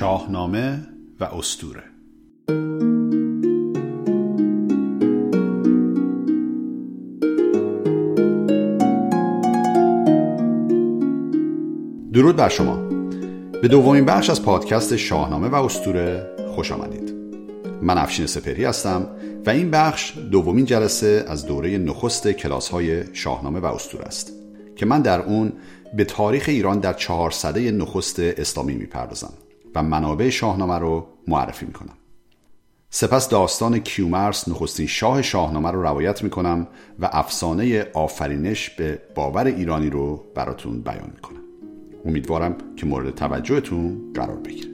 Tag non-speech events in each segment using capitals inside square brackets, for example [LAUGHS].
شاهنامه و استوره درود بر شما. به دومین بخش از پادکست شاهنامه و استوره خوش آمدید. من افشین سپری هستم و این بخش دومین جلسه از دوره نخست کلاس های شاهنامه و استوره است که من در اون به تاریخ ایران در چهار صده نخست اسلامی می‌پردازم. و منابع شاهنامه رو معرفی می‌کنم. سپس داستان کیومرس نخستین شاه شاهنامه رو روایت می‌کنم و افسانه آفرینش به باور ایرانی رو براتون بیان می‌کنم. امیدوارم که مورد توجهتون قرار بگیره.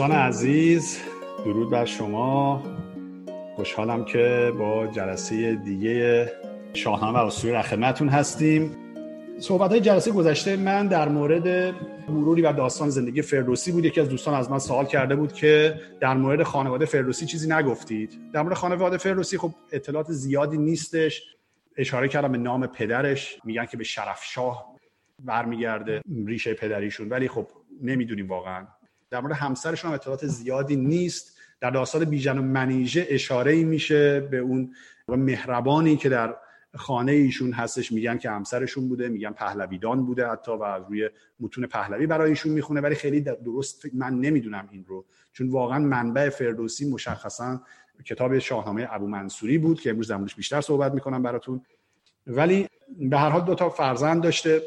دوستان عزیز درود بر شما. خوشحالم که با جلسه دیگه شاهنامه و اسطوره در خدمتتون هستیم. صحبت های جلسه گذشته من در مورد مروری و داستان زندگی فردوسی بود. یکی از دوستان از من سوال کرده بود که در مورد خانواده فردوسی چیزی نگفتید. در مورد خانواده فردوسی خب اطلاعات زیادی نیستش. اشاره کردم به نام پدرش. میگن که به شرف شاه برمیگرده ریشه پدریشون. ولی خب نمی‌دونیم واقعا. در مورد همسرشون هم اطلاعات زیادی نیست. در داستان بیژن و منیژه اشاره میشه به اون مهربانی که در خانه ایشون هستش. میگن که همسرشون بوده میگن پهلویدان بوده حتی و روی متون پهلوی برای ایشون می‌خونه. ولی خیلی درست من نمی‌دونم این رو. چون واقعا منبع فردوسی مشخصا کتاب شاهنامه ابو منصوری بود که امروز در بیشتر صحبت می‌کنم براتون. ولی به هر حال دو تا فرزند داشته.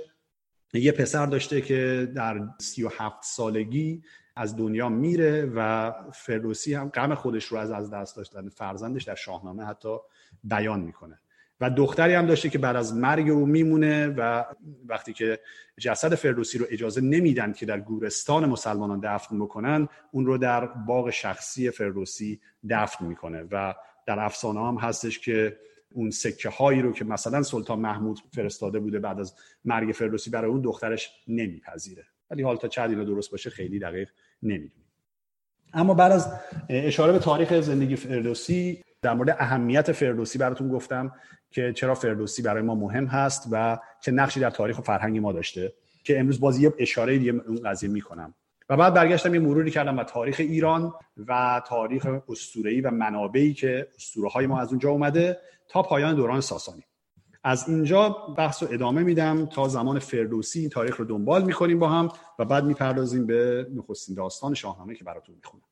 یه پسر داشته که در 37 سالگی از دنیا میره و فردوسی هم غم خودش رو از از دست داشتن فرزندش در شاهنامه حتی بیان می‌کنه. و دختری هم داشته که بعد از مرگ او میمونه و وقتی که جسد فردوسی رو اجازه نمیدن که در گورستان مسلمانان دفن بکنن اون رو در باغ شخصی فردوسی دفن می‌کنه و در افسانه هم هستش که اون سکه هایی رو که مثلا سلطان محمود فرستاده بوده بعد از مرگ فردوسی برای اون دخترش نمیپذیره. ولی حال تا چند درست باشه خیلی دقیق نمی‌دونیم. اما بعد از اشاره به تاریخ زندگی فردوسی در مورد اهمیت فردوسی براتون گفتم که چرا فردوسی برای ما مهم هست و چه نقشی در تاریخ و فرهنگ ما داشته که امروز بازی یه اشاره دیگه اون قضیه می‌کنم. و بعد برگشتم یه مروری کردم و تاریخ ایران و تاریخ اسطوره‌ای و منابعی که اسطوره های ما از اونجا اومده تا پایان دوران ساسانی. از اینجا بحث رو ادامه میدم تا زمان فردوسی این تاریخ رو دنبال می‌کنیم با هم و بعد می‌پردازیم به نخستین داستان شاهنامه که براتون می‌خونم.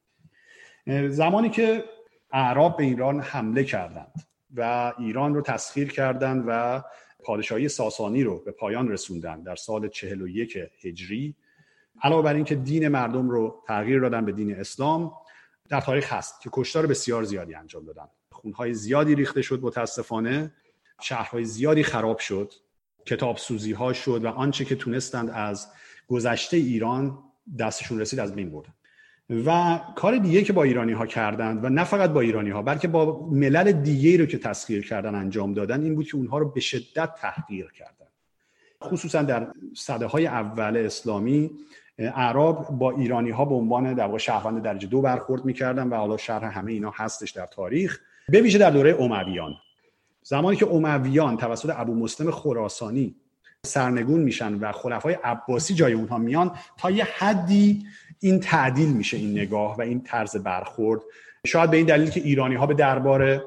زمانی که اعراب به ایران حمله کردند و ایران رو تسخیر کردند و پادشاهی ساسانی رو به پایان رسوندن در سال 41 هجری علاوه بر اینکه دین مردم رو تغییر دادن به دین اسلام در تاریخ هست که کشتار بسیار زیادی انجام دادن. خونهای زیادی ریخته شد متاسفانه. شهرهای زیادی خراب شد کتاب سوزی ها شد و آنچه که تونستند از گذشته ایران دستشون رسید از بین بردن. و کار دیگه که با ایرانی ها کردند و نه فقط با ایرانی ها بلکه با ملل دیگه رو که تسخیر کردن انجام دادن این بود که اونها رو به شدت تحقیر کردن. خصوصا در صده های اول اسلامی اعراب با ایرانی ها به عنوان در واقع شهروند درجه دو برخورد می‌کردن و حالا شرح همه اینا هستش در تاریخ به ویژه در دوره امویان زمانی که امویان توسط ابو مسلم خراسانی سرنگون میشن و خلفای عباسی جای اونها میان تا یه حدی این تعدیل میشه این نگاه و این طرز برخورد. شاید به این دلیل که ایرانی ها به دربار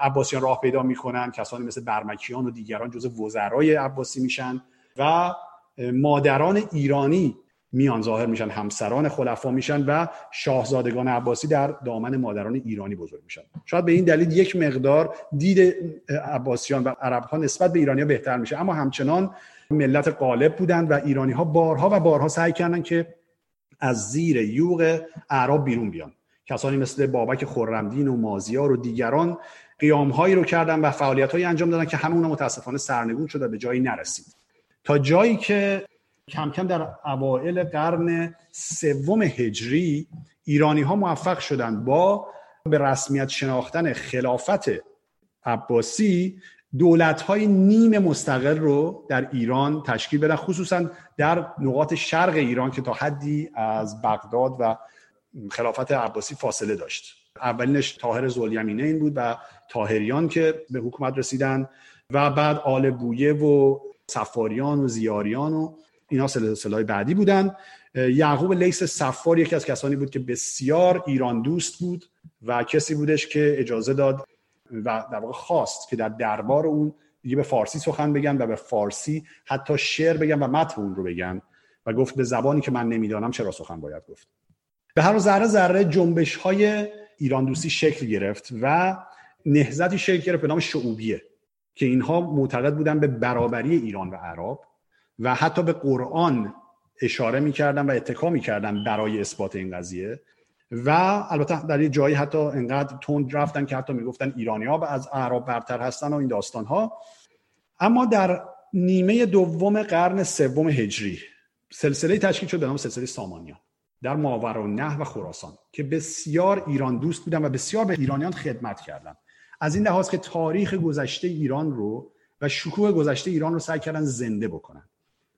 عباسیان راه پیدا می‌کنن کسانی مثل برمکیان و دیگران جز وزرای عباسی میشن و مادران ایرانی میان ظاهر میشن همسران خلفا میشن و شاهزادگان عباسی در دامن مادران ایرانی بزرگ میشن. شاید به این دلیل یک مقدار دید عباسیان و عرب ها نسبت به ایرانی ها بهتر میشه. اما همچنان ملت غالب بودند و ایرانی ها بارها و بارها سعی کردن که از زیر یوغ اعراب بیرون بیان. کسانی مثل بابک خرمدین و مازیار و دیگران قیام هایی رو کردن و فعالیت هایی انجام دادن که همون متاسفانه سرنگون شد و به جایی نرسید. تا جایی که کم کم در اوائل قرن سوم هجری ایرانی ها موفق شدند با به رسمیت شناختن خلافت عباسی دولت های نیم مستقل رو در ایران تشکیل بدن خصوصا در نقاط شرق ایران که تا حدی از بغداد و خلافت عباسی فاصله داشت. اولینش تاهر این بود و تاهریان که به حکومت رسیدن و بعد آل بویه و سفاریان و زیاریان و اینا سلسله بعدی بودن. یعقوب لیس سفار یکی از کسانی بود که بسیار ایران دوست بود و کسی بودش که اجازه داد و در واقع خواست که در دربار اون دیگه به فارسی سخن بگن و به فارسی حتی شعر بگن و متن اون رو بگن و گفت به زبانی که من نمی‌دانم چرا سخن باید گفت. به هر ذره ذره جنبش های ایران دوستی شکل گرفت و نهزتی شکل گرفت به نام شعوبیه که اینها معتقد بودن به برابری ایران و عرب. و حتی به قرآن اشاره می‌کردن و اتکا می‌کردن برای اثبات این قضیه. و البته در یه جایی حتی انقدر تند رفتن که حتی می‌گفتن ایرانی ها از اعراب برتر هستن و این داستان ها اما در نیمه دوم قرن سوم هجری سلسله تشکیل شد به نام سلسله سامانیان در ماور و نه و خراسان که بسیار ایران دوست بودن و بسیار به ایرانیان خدمت کردن. از این لحاظ که تاریخ گذشته ایران رو و شکوه گذشته ایران رو سعی کردن زنده بکنن.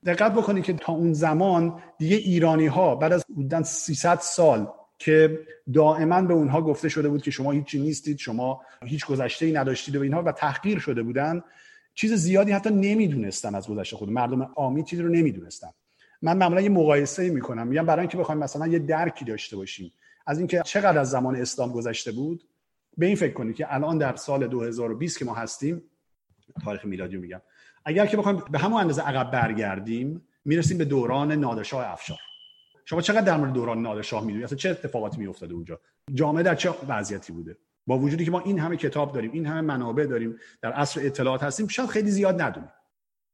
دقت بکنید که تا اون زمان دیگه ایرانی ها بعد از بودن 300 سال که دائما به اونها گفته شده بود که شما هیچی نیستید شما هیچ گذشته ای نداشتید و اینها و تحقیر شده بودن چیز زیادی حتی نمی‌دونستن از گذشته خود. مردم عامی چیزی رو نمی‌دونستن. من معمولا یه مقایسه می‌کنم میگم برای اینکه بخوایم مثلا یه درکی داشته باشیم از اینکه چقدر از زمان اسلام گذشته بود به این فکر کنید که الان در سال 2020 که ما هستیم تاریخ میلادی میگم اگر که بخوایم به همون اندازه عقب برگردیم می‌رسیم به دوران نادرشاه افشار. شما چقدر در مورد دوران نادرشاه می‌دونید؟ اصلا چه اتفاقاتی میافتاده اونجا؟ جامعه در چه وضعیتی بوده؟ با وجودی که ما این همه کتاب داریم این همه منابع داریم در عصر اطلاعات هستیم شاید خیلی زیاد ندونیم.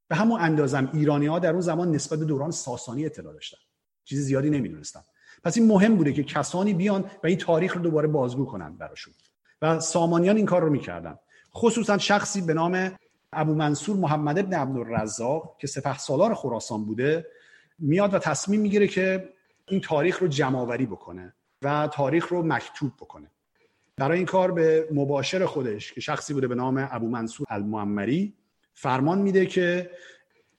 به همون اندازم ایرانی ها در اون زمان نسبت به دوران ساسانی اطلاع داشتن. چیز زیادی نمی‌دونستن. پس این مهم بوده که کسانی بیان و این تاریخ رو دوباره بازگو کنن براشون. و سامانیان این کار رو می‌کردن. خصوصا شخصی به نام ابو منصور محمد ابن عبدالرزاق که سپه سالار خراسان بوده میاد و تصمیم می‌گیره که این تاریخ رو جمعآوری بکنه و تاریخ رو مکتوب بکنه. برای این کار به مباشر خودش که شخصی بوده به نام ابو منصور المعمری فرمان میده که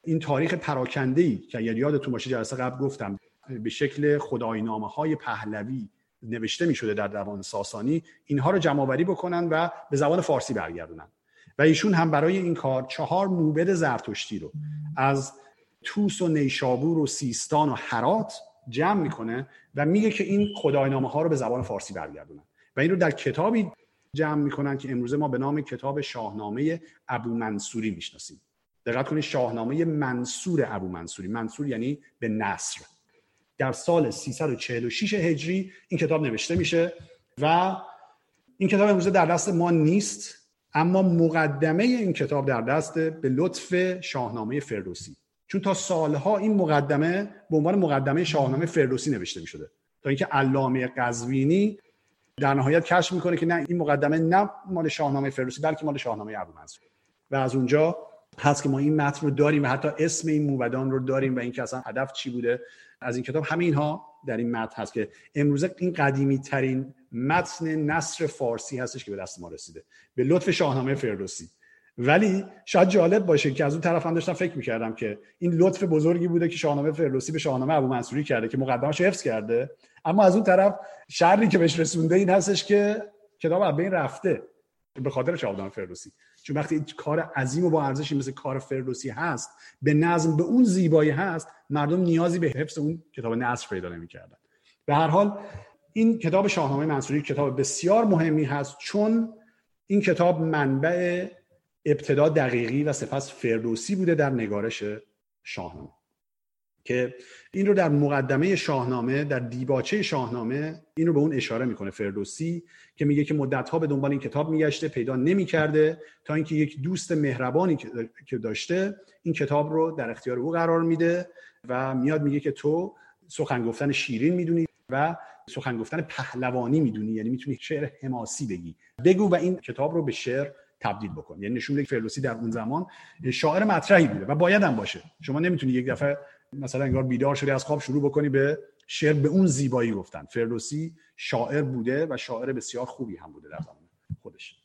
این تاریخ پراکنده ای که اگر یادتون باشه جلسه قبل گفتم به شکل خداینامه های پهلوی نوشته می شده در زبان ساسانی اینها رو جمع بکنن و به زبان فارسی برگردونن. و ایشون هم برای این کار چهار موبد زرتشتی رو از توس و نیشابور و سیستان و حرات جمع می‌کنه و میگه که این خداینامه ها رو به زبان فارسی برگردونن. و این رو در کتابی جمع می‌کنن که امروزه ما به نام کتاب شاهنامه ابو منصوری می‌شناسیم. دقت کنید شاهنامه منصور ابو منصوری. منصور یعنی به نصر. در سال 346 هجری این کتاب نوشته میشه و این کتاب امروزه در دست ما نیست. اما مقدمه این کتاب در دست به لطف شاهنامه فردوسی. چون تا سالها این مقدمه به عنوان مقدمه شاهنامه فردوسی نوشته می شده تا اینکه علامه قزوینی در نهایت کشف می‌کنه که نه این مقدمه نه مال شاهنامه فردوسی بلکه مال شاهنامه ابو منصور و از اونجا هست که ما این متن رو داریم و حتی اسم این موبدان رو داریم و اینکه اصلا هدف چی بوده. از این کتاب همه اینها در این متن هست که امروزه این قدیمی ترین متن نصر فارسی هستش که به دست ما رسیده. به لطف شاهنامه فردوسی. ولی شاید جالب باشه که از اون طرف هم داشتم فکر می‌کردم که این لطف بزرگی بوده که شاهنامه فردوسی به شاهنامه ابو منصوری کرده که مقدمش حفظ کرده. اما از اون طرف شرری که بهش رسونده این هستش که کتاب از بین رفته. به خاطر شاهنامه فردوسی. چون وقتی کار عظیم و با ارزشی مثل کار فردوسی هست به نظم به اون زیبایی هست مردم نیازی به حفظ اون کتاب نصر پیدا نمی‌کردن. به هر حال این کتاب شاهنامه منصوری کتاب بسیار مهمی هست چون این کتاب منبع ابتدا دقیقی و سپس فردوسی بوده در نگارش شاهنامه. که این رو در مقدمه شاهنامه در دیباچه شاهنامه این رو به اون اشاره می‌کنه فردوسی که میگه که مدتها به دنبال این کتاب میگشته پیدا نمی‌کرده تا اینکه یک دوست مهربانی که داشته این کتاب رو در اختیار او قرار میده و میاد میگه که تو سخن گفتن شیرین می‌دونی و سخن گفتن پهلوانی می‌دونی یعنی می‌تونی شعر حماسی بگی. بگو و این کتاب رو به شعر تبدیل بکن. یعنی نشون میده فردوسی در اون زمان شاعر مطرحی بوده و باید هم باشه. شما نمی‌تونی یک دفعه مثلا انگار بیدار شدی از خواب شروع بکنی به شعر به اون زیبایی گفتن. فردوسی شاعر بوده و شاعر بسیار خوبی هم بوده در زمان خودش.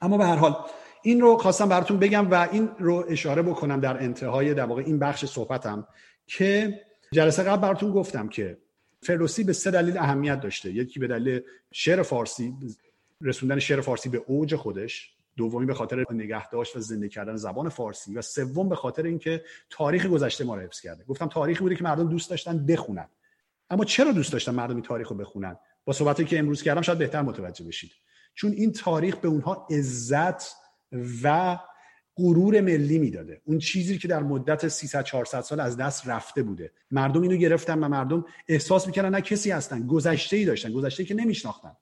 اما به هر حال این رو خواستم براتون بگم و این رو اشاره بکنم در انتهای در واقع این بخش صحبتم که جلسه قبل براتون گفتم که فردوسی به سه دلیل اهمیت داشته. یکی به دلیل شعر فارسی رسوندن شعر فارسی به اوج خودش. دومی به خاطر نگه داشت و زنده کردن زبان فارسی و سوم به خاطر اینکه تاریخ گذشته ما رو حفظ کرده. گفتم تاریخی بوده که مردم دوست داشتن بخونن. اما چرا دوست داشتن مردم این تاریخ رو بخونن؟ با صحبتی که امروز کردم شاید بهتر متوجه بشید. چون این تاریخ به اونها عزت و غرور ملی می‌داده. اون چیزی که در مدت 300 400 سال از دست رفته بوده. مردم اینو گرفتن و مردم احساس می‌کردن نه کسی هستن. گذشته ای داشتن. گذشته که نمیشناختن.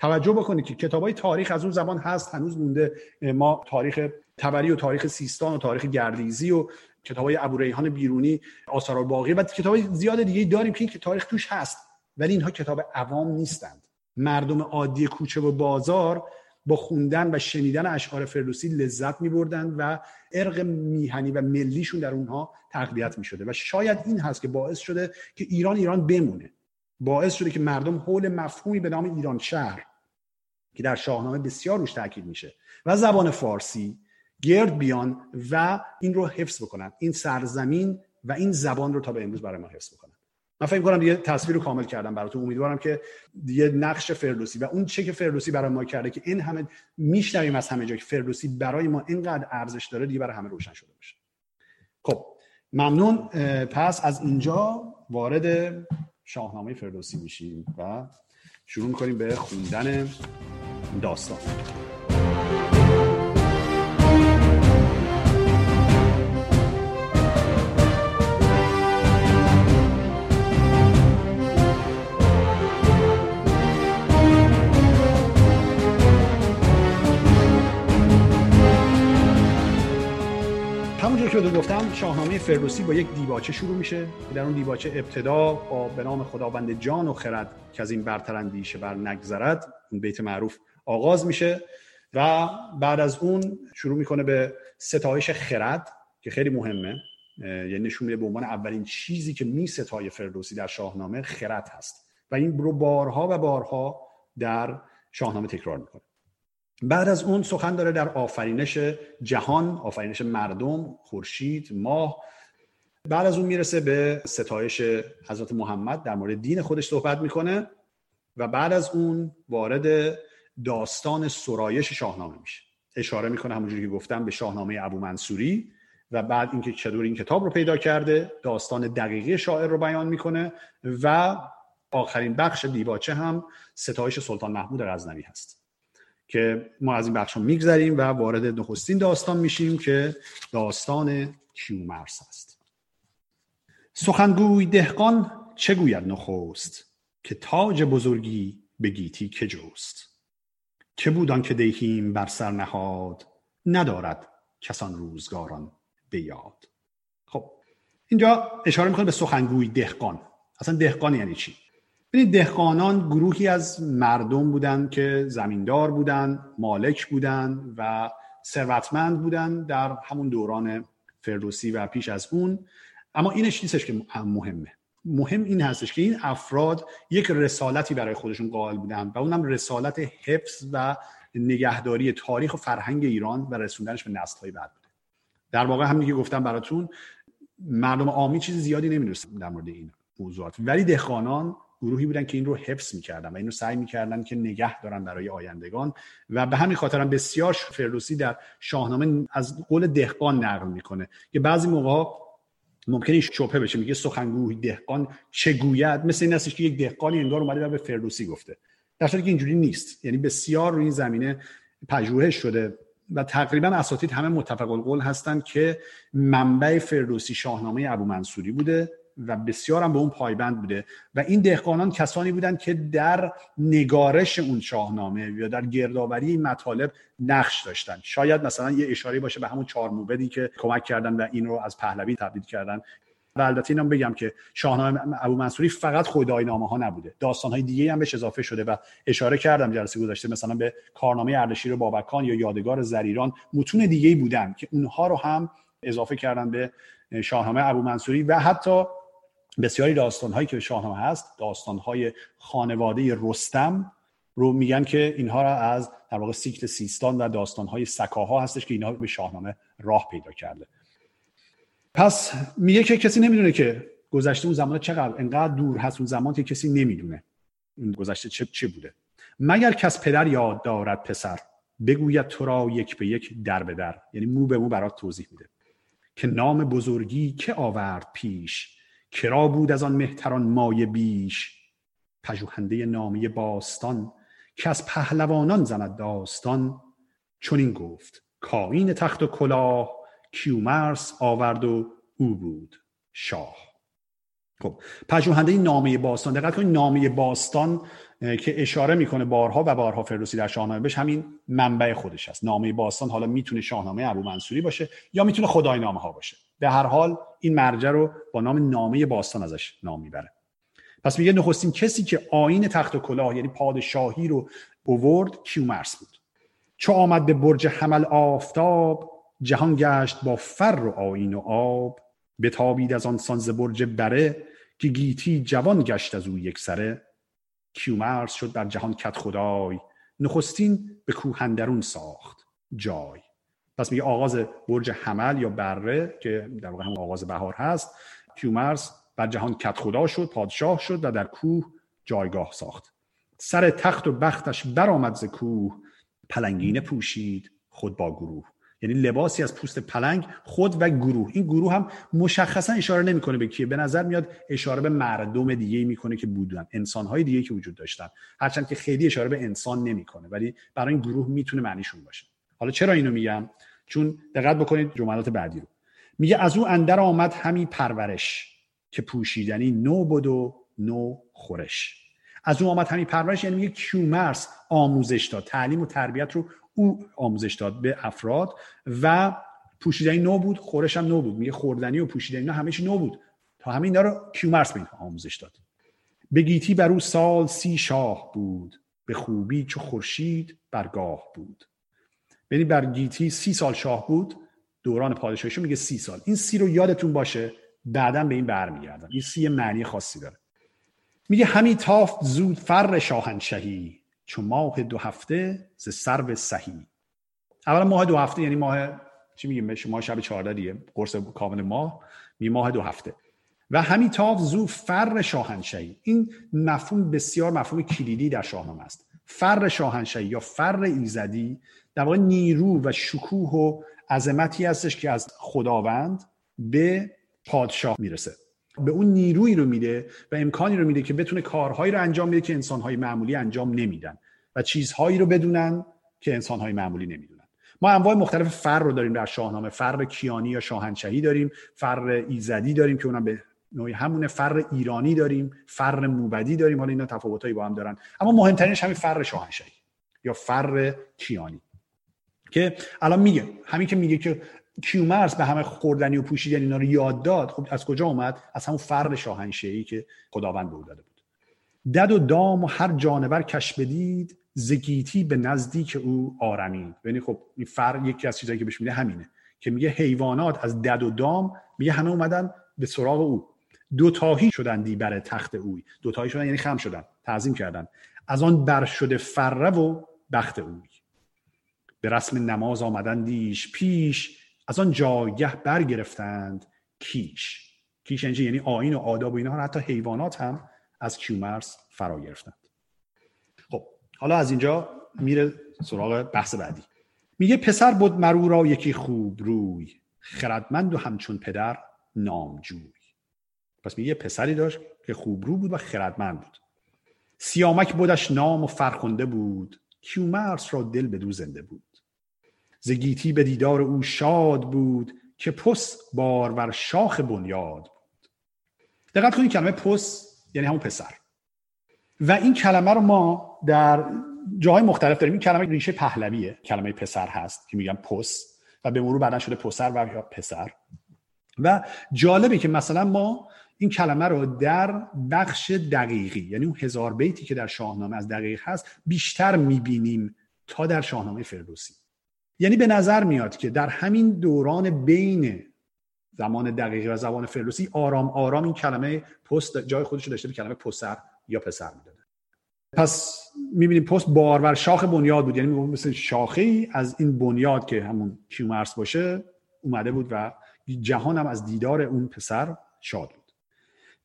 توجه بکنید که کتاب های تاریخ از اون زمان هست هنوز مونده. ما تاریخ تبری و تاریخ سیستان و تاریخ گردیزی و کتاب های ابو ریحان بیرونی آثار باقی و کتاب های زیاد دیگه داریم که این تاریخ توش هست. ولی اینها کتاب عوام نیستند. مردم عادی کوچه و بازار با خوندن و شنیدن اشعار فردوسی لذت می بردن و ارق میهنی و ملیشون در اونها تقویت می شده و شاید این هست که باعث شده که ایران ایران بمونه. باعث شده که مردم حول مفهومی به نام ایران شهر که در شاهنامه بسیار روش تاکید میشه و زبان فارسی گرد بیان و این رو حفظ بکنن این سرزمین و این زبان رو تا به امروز برای ما حفظ بکنن. من فکر کنم دیگه تصویر رو کامل کردم براتون. امیدوارم که دیگه نقش فردوسی و اون چه که فردوسی برای ما کرده که این همه میشنویم از همه جا که فردوسی برای ما اینقدر ارزش داره دیگه برای همه روشن شده باشه. خب ممنون. پس از اینجا وارد شاهنامه فردوسی میشیم و شروع می‌کنیم به خوندن داستان. همونجور که گفتم شاهنامه فردوسی با یک دیباچه شروع میشه در اون دیباچه ابتدا با به نام خداوند جان و خرد که از این برتر اندیشه بر نگذرد اون بیت معروف آغاز میشه و بعد از اون شروع می‌کنه به ستایش خرد که خیلی مهمه. یعنی نشون میده به عنوان اولین چیزی که می ستای فردوسی در شاهنامه خرد هست. و این رو بارها و بارها در شاهنامه تکرار می‌کنه. بعد از اون سخن داره در آفرینش جهان آفرینش مردم خورشید ماه. بعد از اون می‌رسه به ستایش حضرت محمد در مورد دین خودش صحبت می‌کنه و بعد از اون وارد داستان سرایش شاهنامه میشه. اشاره می‌کنه همونجوری که گفتم به شاهنامه ابو منصوری و بعد اینکه چطور این کتاب رو پیدا کرده داستان دقیقی شاعر رو بیان می‌کنه و آخرین بخش دیباچه هم ستایش سلطان محمود غزنوی هست. که ما از این بخش میگذریم و وارد نخستین داستان میشیم که داستان کیومرس است. سخنگوی دهقان چه گوید نخست که تاج بزرگی به گیتی که جوست که بودان که دیهیم بر سر نهاد ندارد کسان روزگاران به یاد. خب اینجا اشاره می‌کنه به سخنگوی دهقان. اصلا دهقان یعنی چی؟ ببینید دهقانان گروهی از مردم بودند که زمیندار بودند مالک بودند و ثروتمند بودند در همون دوران فردوسی و پیش از اون. اما اینش نیستش که مهمه. مهم این هستش که این افراد یک رسالتی برای خودشون قائل بودن و اونم رسالت حفظ و نگهداری تاریخ و فرهنگ ایران و رسوندنش به های بعد بوده. در واقع همین که گفتم براتون مردم عامی چیز زیادی نمی‌دونستن در مورد این موضوعات. ولی دهقانان گروهی بودن که این رو حفظ می‌کردن و این رو سعی می‌کردن که نگه دارن برای آیندگان و به همین خاطر هم بسیار فردوسی در شاهنامه از قول دهقان نقل می‌کنه که بعضی موقع ممکنه این شبهه بشه میگه سخنگوی دهقان چه گوید؟ مثل این هستش که یک دهقانی انگار اومده به فردوسی گفته. در که اینجوری نیست. یعنی بسیار روی این زمینه پژوهش شده و تقریبا اساتید همه متفق القول هستند که منبع فردوسی شاهنامه ابو منصوری بوده. و بسیار هم به اون پایبند بوده. و این دهقانان کسانی بودند که در نگارش اون شاهنامه یا در گردآوری این مطالب نقش داشتن. شاید مثلا یه اشاره باشه به همون چهار موبدی که کمک کردن و این رو از پهلوی تبدیل کردن. و البته اینم بگم که شاهنامه ابو منصوری فقط خدای نامه ها نبوده. داستان های دیگه هم بهش اضافه شده و اشاره کردم جلسه گذشته مثلا به کارنامه اردشیر بابکان یا یادگار زریران. متون دیگه بودن که اونها رو هم اضافه کردن به شاهنامه ابو منصوری و حتی بسیاری داستان هایی که به شاهنامه هست داستان های خانواده رستم رو میگن که اینها را از در واقع سیکل سیستان و داستانهای سکاها هستش که اینها به شاهنامه راه پیدا کرده. پس میگه که کسی نمی‌دونه که گذشته اون زمان چقدر انقدر دور هست اون زمان که کسی نمی‌دونه اون گذشته چه, چه بوده. مگر کس پدر یاد دارد پسر بگوید تو را یک به یک در به در. یعنی مو به مو برات توضیح میده که نام بزرگی که آورد پیش کرا بود از آن مهتران مایه بیش. پژوهنده نامی باستان که از پهلوانان زند داستان. این گفت کاین تخت و کلاه کیومرس آورد و او بود شاه. خب پژوهنده نامه باستان دقت کنید نامه باستان که اشاره می‌کنه بارها و بارها فردوسی در شاهنامه بهش همین منبع خودش است. نامه باستان حالا می‌تونه شاهنامه ابو منصوری باشه یا می‌تونه خدای نامه ها باشه. به هر حال این مرجع رو با نام نامه باستان ازش نام می‌بره. پس میگه نخستین کسی که آین تخت و کلاه یعنی پادشاهی رو اوورد کیومرس بود؟ چو آمد به برج حمل آفتاب جهان گشت با فر و آین و آب. بتابید از آن سانز برج بره که گیتی جوان گشت از او یک سره. کیومرس شد در جهان کت خدای نخستین به کوهندرون ساخت جای. پس میگه آغاز برج حمل یا بره که در واقع هم آغاز بهار هست. کیومرس بر جهان کت خدا شد پادشاه شد و در کوه جایگاه ساخت. سر تخت و بختش برآمد ز کوه پلنگینه پوشید خود با گروه. یعنی لباسی از پوست پلنگ خود و گروه. این گروه هم مشخصا اشاره نمی‌کنه به کیه. به نظر میاد اشاره به مردم دیگه می‌کنه که بودن. انسانهای دیگه که وجود داشتن. هرچند که خیلی اشاره به انسان نمی‌کنه ولی برای این گروه می‌تونه معنیشون باشه. حالا چرا اینو میگم؟ چون دقت بکنید جملات بعدی رو. میگه از او اندر آمد همی پرورش که پوشیدنی نو بود و نو خورش. از او آمد همین پرورش یعنی میگه کیومرث آموزش داد. تعلیم و تربیت رو او آموزش داد به افراد و پوشیدنی نو بود خورش هم نو بود. میگه خوردنی و پوشیدنی نه همه نو بود. تا همین رو کیومرث به آموزش داد؟ به گیتی بر او سال سی شاه بود به خوبی چو خورشید برگاه بود. یعنی بر گیتی سی سال شاه بود دوران پادشاهیشو میگه سی سال. این سی رو یادتون باشه بعدا به این برمیگردم. این سی معنی خاصی داره. میگه همی تافت زو فر شاهنشهی چو ماه دو هفته ز سرو سهی. اولا ماه دو هفته یعنی ماه چی میگیم ماه شب 14 دیگه قرص کامل ماه. میگه ماه دو هفته. و همی تافت زو فر شاهنشهی این مفهوم بسیار مفهوم کلیدی در شاهنامه است. فر شاهنشهی یا فر ایزدی در واقع نیرو و شکوه و عظمتی هستش که از خداوند به پادشاه می‌رسه. به اون نیرویی رو میده و امکانی رو میده که بتونه کارهایی رو انجام بده که انسانهای معمولی انجام نمیدن و چیزهایی رو بدونن که انسانهای معمولی نمی‌دونن. ما انواع مختلف فر رو داریم در شاهنامه. فر کیانی یا شاهنشهی داریم فر ایزدی داریم که اونم به نوعی همون فر ایرانی داریم فر موبدی داریم. حالا اینا تفاوتایی با هم دارن. اما مهمترینش همین فر شاهنشهی یا فر کیانی. که الان میگه همین که میگه که کیومرس به همه خوردنی و پوشیدنی اینا رو یاد داد خب از کجا اومد؟ از همون فرد شاهنشهی که خداوند به داده بود. دد و دام و هر جانور کش بدید زگیتی به نزدیک او آرمید. یعنی خب این فر یکی از چیزایی که بهش میده همینه که میگه حیوانات از دد و دام میگه همه اومدن به سراغ او. دوتاهی شدن دی بر تخت اوی. دوتاهی شدن یعنی خم شدن تعظیم کردن. از آن بر شده فره و بخت اوی. به رسم نماز آمدن دیش پیش از آن جایه برگرفتند کیش. کیش یعنی آین و آداب و اینها حتی حیوانات هم از کیومرس فرا گرفتند. خب حالا از اینجا میره سراغ بحث بعدی. میگه پسر بود مرو را یکی خوب روی خردمند و همچون پدر نامجوی. پس میگه پسری داشت که خوب رو بود و خردمند بود. سیامک بودش نام و فرخنده بود. کیومرس را دل به دو زنده بود. زگیتی به دیدار او شاد بود که پس بارور شاخ بنیاد بود. دقت کنید کلمه پس یعنی همون پسر. و این کلمه رو ما در جاهای مختلف داریم. این کلمه ریشه پهلویه. کلمه پسر هست که میگن پس و به مرور بعدا شده پسر و یا پسر. و جالبه که مثلا ما این کلمه رو در بخش دقیقی یعنی اون هزار بیتی که در شاهنامه از دقیق هست بیشتر می‌بینیم تا در شاهنامه فردوسی. یعنی به نظر میاد که در همین دوران بین زمان دقیقی و زبان فردوسی آرام آرام این کلمه پست جای خودش داشته به کلمه پسر یا پسر می‌داده. پس می‌بینیم پست بارور شاخ بنیاد بود. یعنی مثل شاخه ای از این بنیاد که همون کیومرس باشه اومده بود و جهان هم از دیدار اون پسر شاد بود.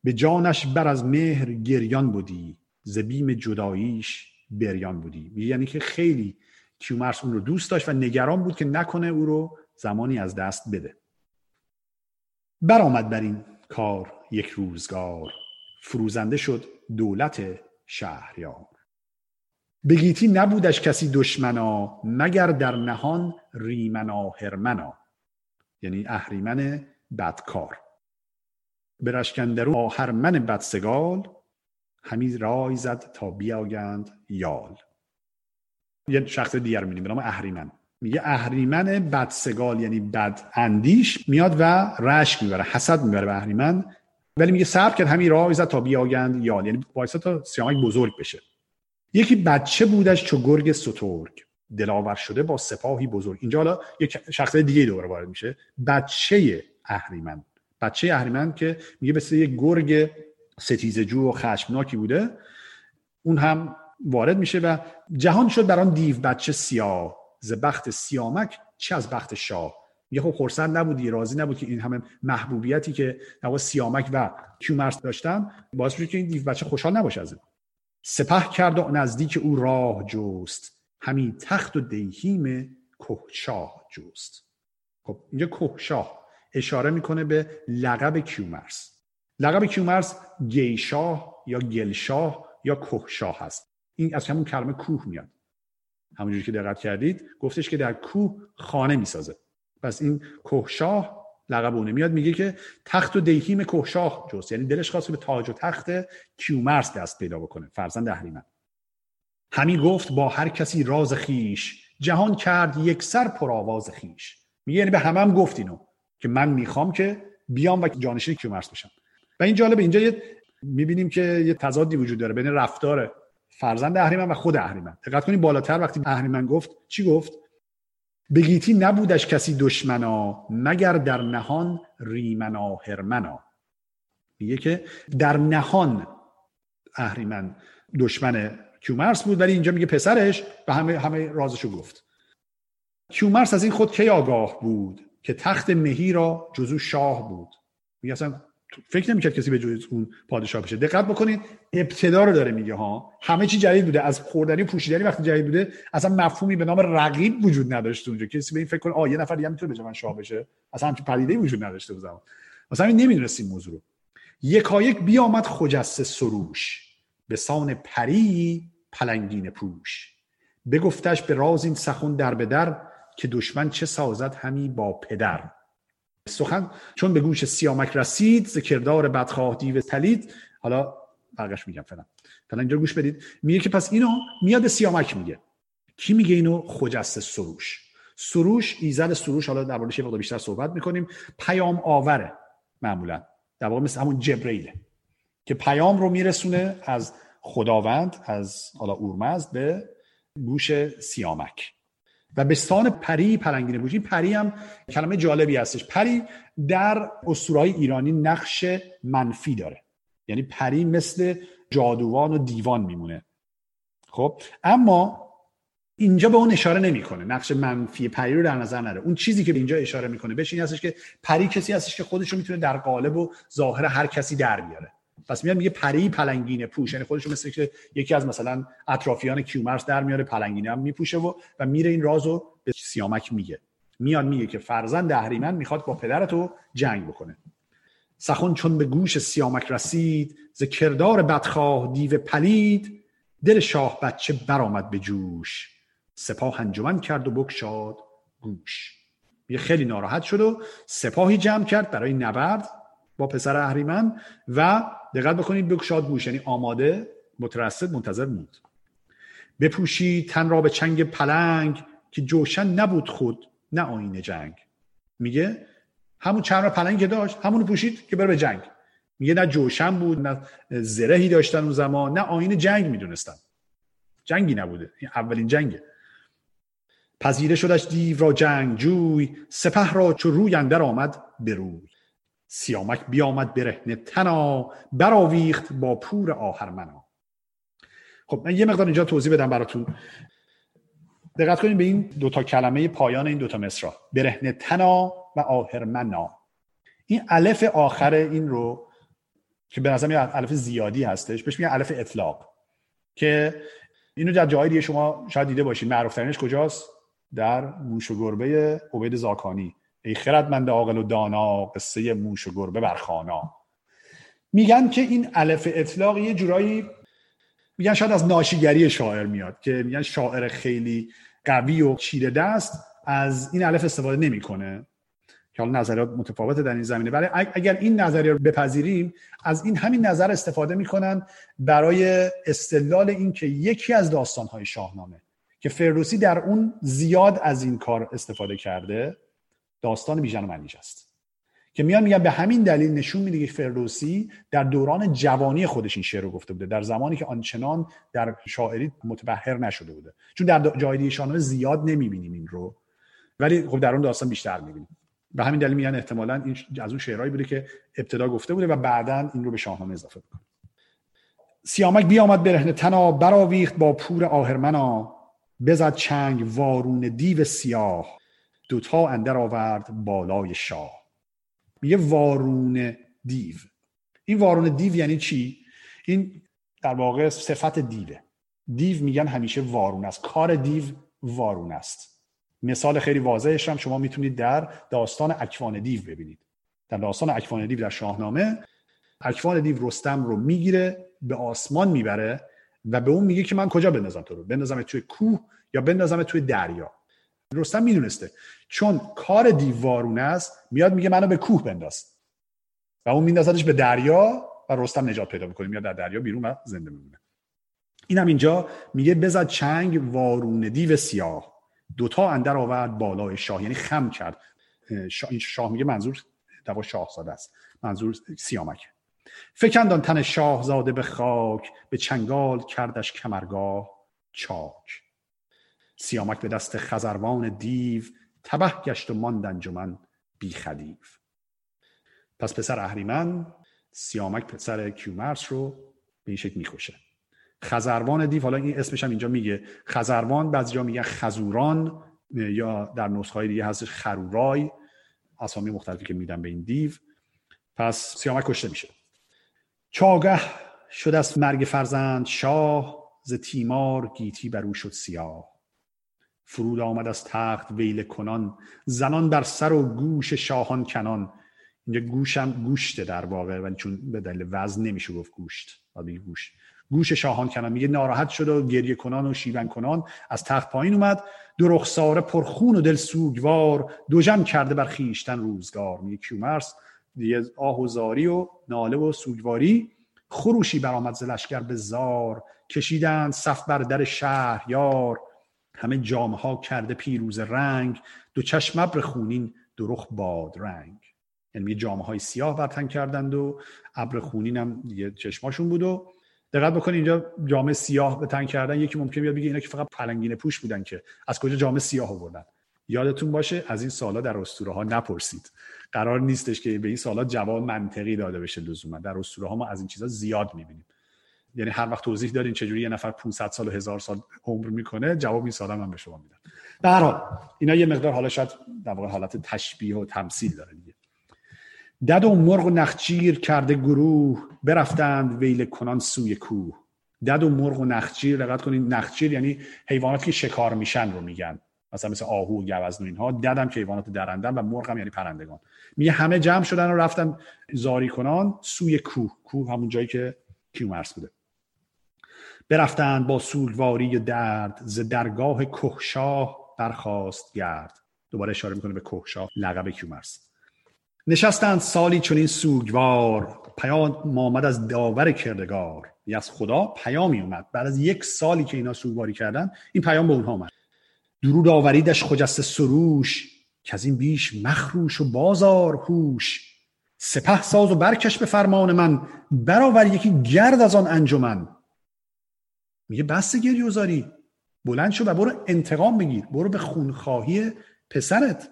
به جانش بر از مهر گریان بودی زبیم جداییش بریان بودی. یعنی که خیلی کیومرس اون رو دوست داشت و نگران بود که نکنه او رو زمانی از دست بده. برآمد بر این کار یک روزگار. فروزنده شد دولت شهریار. بگیتی نبودش کسی دشمنا مگر در نهان ریمنا هرمنا یعنی اهریمن بدکار. به رشکندرون آهرمن بدسگال همی رای زد تا بیاگند یال. یه شخص دیگر می‌بینیم به نام اهریمن. میگه اهریمن بدسگال یعنی بد اندیش میاد و رشک می‌بره حسد می‌بره به اهریمن. ولی میگه صبر کرد همین راه تا بیاگند یال یعنی وایسا تا سیامک بزرگ بشه. یکی بچه بودش چو گرگ سترگ دلاور شده با سپاهی بزرگ. اینجا حالا یک شخص دیگه دوباره وارد میشه. بچه اهریمن. بچه اهریمن که میگه مثل یک گرگ ستیزجو و خشمناکی بوده. اون هم وارد میشه و جهان شد بر آن دیو بچه سیاه. ز بخت سیامک چه از بخت شاه. یه خب خرسند نبودی راضی نبود که این همه محبوبیتی که نوا سیامک و کیومرس داشتن باعث میشه که این دیو بچه خوشحال نباشه از این. سپه کرد و نزدیک او راه جوست همین تخت و دیهیم کوهشاه جوست خب اینجا کوهشاه اشاره می‌کنه به لقب کیومرس. لقب کیومرس گیشاه یا گلشاه یا کوهشاه هست. این از همون کلمه کوه میاد. همونجوری که دقت کردید گفتش که در کوه خانه می‌سازه. پس این کوهشاه لقب اونه میاد میگه که تخت و دیهیم کوهشاه جست. یعنی دلش خواست به تاج و تخت کیومرس دست پیدا بکنه. فرزند اهریمن. همین گفت با هر کسی راز خیش. جهان کرد یک سر پرآواز خیش. میگه یعنی به همه هم گفت اینو که من می‌خوام که بیام و جانشین کیومرس بشم. و این جالب اینجا یه می‌بینیم که یه تضادی وجود داره بین رفتار فرزند اهریمن و خود اهریمن. دقت کنید بالاتر وقتی اهریمن گفت چی گفت؟ بگیتی نبودش کسی دشمنا مگر در نهان ریمنا هرمنا میگه که در نهان اهریمن دشمن کیومرس بود ولی اینجا میگه پسرش به همه همه رازشو گفت. کیومرس از این خود کی آگاه بود که تخت مهی را جزو شاه بود؟ میگه اصلا فکر نمی‌کرد کسی به جز اون پادشاه بشه. دقت بکنید ابتدا رو داره میگه ها. همه چی جدید بوده. از خوردنی پوشیدنی وقتی جدید بوده اصلا مفهومی به نام رقیب وجود نداشته اونجا. کسی به این فکر کنه آ یه نفر دیگه می‌تونه به من شاه بشه؟ اصلا همچین پدیده وجود نداشته بود مثلا این نمی‌دونستیم موضوع رو. یکایک بیامد خجسته سروش به سان پری پلنگین پوش. بگفتش به راز این سخن در به در که دشمن چه سازد همی با پدر. سخن. چون به گوش سیامک رسید ز کردار بدخواه دیو تلید. حالا بقیش میگم فعلا. فعلا اینجا گوش بدید. میگه که پس اینو میاد سیامک میگه. کی میگه اینو؟ خجسته سروش. سروش ایزد سروش. حالا در یه بیشتر صحبت می‌کنیم. پیام آوره معمولا. در واقع مثل همون جبرئیله که پیام رو میرسونه از خداوند از حالا اورمزد به گوش سیامک. و به سان پری پلنگینه بوش این پری هم کلمه جالبی هستش. پری در اسطورهای ایرانی نقش منفی داره. یعنی پری مثل جادوان و دیوان میمونه. خب اما اینجا به اون اشاره نمی‌کنه. نقش منفی پری رو در نظر نره. اون چیزی که اینجا اشاره می‌کنه بهش این هستش که پری کسی هستش که خودش رو می‌تونه در قالب و ظاهر هر کسی در بیاره. پس میاد میگه پری پلنگینه پوش. یعنی خودش مثل که یکی از مثلا اطرافیان کیومرس در میاره پلنگینه هم میپوشه و و میره این رازو به سیامک میگه. میاد میگه که فرزند اهریمن می‌خواد با پدرتو جنگ بکنه. سخن چون به گوش سیامک رسید ز کردار بدخواه دیو پلید دل شاه بچه برآمد به جوش. سپاه انجمن کرد و بکشاد گوش. یه خیلی ناراحت شد و سپاهی جمع کرد برای نبرد با پسر اهریمن و دقت بکنید بکشاد گوش یعنی آماده مترصد منتظر موند. بپوشی تن را به چنگ پلنگ که جوشن نبود خود نه آینه جنگ. میگه همون چند را پلنگ که داشت همونو پوشید که بره به جنگ. میگه نه جوشن بود نه زرهی داشتن اون زمان نه آین جنگ می‌دونستن. جنگی نبوده این اولین جنگه. پذیره شدش دیو را جنگ جوی سپه را چو روی اندر آمد بروی سیامک بیامد برهنه تنا براویخت با پور آهرمنا خب من یه مقدار اینجا توضیح بدم براتون. دقت کنید به این دوتا کلمه پایان این دوتا مصرا برهنه تنا و آهرمنا این الف آخر این رو که به نظر الف زیادی هستش بهش میگن الف اطلاق. که اینو در جای دیگه شما شاید دیده باشید معروف ترینش کجاست؟ در موش و گربه عبید زاکانی. ای خردمند عاقل و دانا قصه موش و گربه بر خانا. میگن که این الف اطلاق یه جورایی میگن شاید از ناشیگری شاعر میاد که میگن شاعر خیلی قوی و چیره دست از این الف استفاده نمی‌کنه. که حالا نظریات متفاوته در این زمینه. ولی اگر این نظریه رو بپذیریم از این همین نظر استفاده می‌کنن برای استدلال این که یکی از داستانهای شاهنامه که فردوسی در اون زیاد از این کار استفاده کرده داستان بیژن و منیژه است. که میان میگن به همین دلیل نشون میده که فردوسی در دوران جوانی خودش این شعر رو گفته بوده در زمانی که آنچنان در شاعری متبهر نشده بوده. چون در جای شاهنامه زیاد نمی‌بینیم این رو ولی خب در اون داستان بیشتر می‌بینیم. به همین دلیل میگن احتمالا این از اون شعرهایی بوده که ابتدا گفته بوده و بعدا این رو به شاهنامه اضافه بکنه سیامک بیامد برهنه تنا براویخت با پور آهرمنا بزد چنگ وارون دیو سیاه. دوتا اندر آورد بالای شاه. میگه وارون دیو. این وارون دیو یعنی چی؟ این در واقع صفت دیوه. دیو میگن همیشه وارون است. کار دیو وارون است. مثال خیلی واضحش هم شما می‌تونید در داستان اکوان دیو ببینید. در داستان اکوان دیو در شاهنامه اکوان دیو رستم رو می‌گیره به آسمان می‌بره و به اون میگه که من کجا بندازم تو رو؟ بندازم توی کوه یا بندازم توی دریا؟ رستم می‌دونسته. چون کار دیوارونه است میاد میگه منو به کوه بنداز. و اون میندازدش به دریا و رستم نجات پیدا می‌کنه میاد در دریا بیرون و زنده میمونه. اینم اینجا میگه بزد چنگ وارونه دیو سیاه. دوتا اندر آورد بالای شاه. یعنی خم کرد. شاه, شاه میگه منظور دوا شاهزاده است. منظور سیامک. فکندان تن شاهزاده به خاک به چنگال کردش کمرگاه چاک. سیامک به دست خزروان دیو تبه گشت و ماند انجمن بی خدیف پس پسر اهریمن سیامک پسر کیومرس رو به این شکل می‌کشه. خزروان دیو حالا این اسمش هم اینجا میگه. خزروان بعضی جا میگن خزوران یا در نسخه های دیگه هستش خرورای اسامی مختلفی که میدن به این دیو. پس سیامک کشته میشه. چاگه شد از مرگ فرزند شاه ز تیمار گیتی بر او شد سیاه. فرود آمد از تخت ویل کنان. زنان بر سر و گوش شاهان کنان. اینجا گوشم گوشته در واقع ولی چون به دلیل وزن نمیشه گفت گوشت. و گوش. گوش شاهان کنان. میگه ناراحت شد و گریه کنان و شیون کنان. از تخت پایین اومد. دو رخساره پرخون و دل سوگوار. دو جمع کرده بر خیشتن روزگار. میگه کیومرس دیگه آه و زاری و ناله و سوگواری. خروشی برآمد ز لشکر به زار. کشیدن صف بر در شهر یار همه جامعه ها کرده پیروز رنگ دو چشم ابر خونین درخ باد رنگ. یعنی جامعه های سیاه برتن کردند و ابر خونین هم دیگه چشماشون بود و دقت بکنید اینجا جامعه سیاه به تن کردن یکی ممکن بیاد بگه اینا که فقط پلنگین پوش بودن که. از کجا جامعه سیاه آوردن؟ یادتون باشه از این سالا در اسطوره ها نپرسید. قرار نیستش که به این سالا جواب منطقی داده بشه لزوما. در اسطوره ها ما از این چیزا زیاد می‌بینیم. یعنی هر وقت توضیح دارین چجوری یه نفر 500 سال و هزار سال عمر می‌کنه جواب این سالا من به شما میدم در حال اینا یه مقدار حالا شاید در واقع حالت تشبیه و تمثیل داره دیگه. دد و مرغ و نخچیر کرده گروه برفتند ویل کنان سوی کوه. دد و مرغ و نخچیر دقت کنید نخچیر یعنی حیواناتی که شکار میشن رو میگن. مثلا مثل آهو و گوزن اینها ددم که حیوانات درندن و مرغ هم یعنی پرندگان. میگه همه جمع شدن و رفتن زاری کنان سوی کوه. کوه همون جایی که کیومرس بوده. برفتند با سولواری و درد ز درگاه کهشاه برخواست گرد. دوباره اشاره می‌کنه به کهشاه لقب کیومرس. نشستند سالی چنین سوگوار پیام آمد از داور کردگار. یعنی از خدا پیامی اومد. بعد از یک سالی که اینا سوگواری کردن این پیام به اونها اومد. درود آوریدش خجست سروش که از این بیش مخروش و بازار هوش. سپه ساز و برکش به فرمان من برآور یکی گرد از آن انجمن. میگه بس گریوزاری بلند شو و برو انتقام بگیر. برو به خونخواهی پسرت.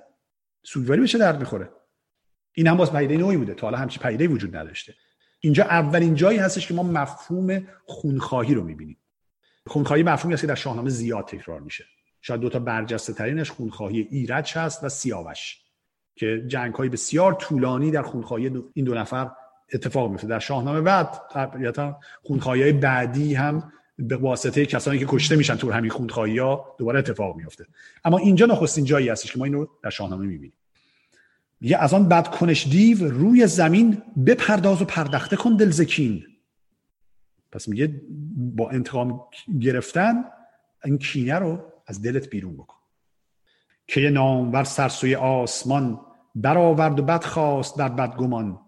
سوگواری بشه درد می‌خوره. این هم باز پیده نوعی بوده. تا حالا همچی پیده وجود نداشته. اینجا اولین جایی هستش که ما مفهوم خونخواهی رو می‌بینیم. خونخواهی مفهومی است که در شاهنامه زیاد تکرار میشه. شاید دو تا برجسته ترینش خونخواهی ایرج هست و سیاوش که جنگ های بسیار طولانی در خونخواهی این دو نفر اتفاق میفته در شاهنامه بعد طبیعتا خونخواهی بعدی هم به واسطه کسانی که کشته میشن تو همین خونخواهی ها دوباره اتفاق میفته اما اینجا نخستین جایی هستش که ما اینو در شاهنامه می‌بینیم. یه از آن بد کنش دیو روی زمین بپرداز و پردخته کن دلزکین پس میگه با انتقام گرفتن این کینه رو از دلت بیرون بکن. که نامور سرسوی آسمان برآورد و بد خواست در بدگمان.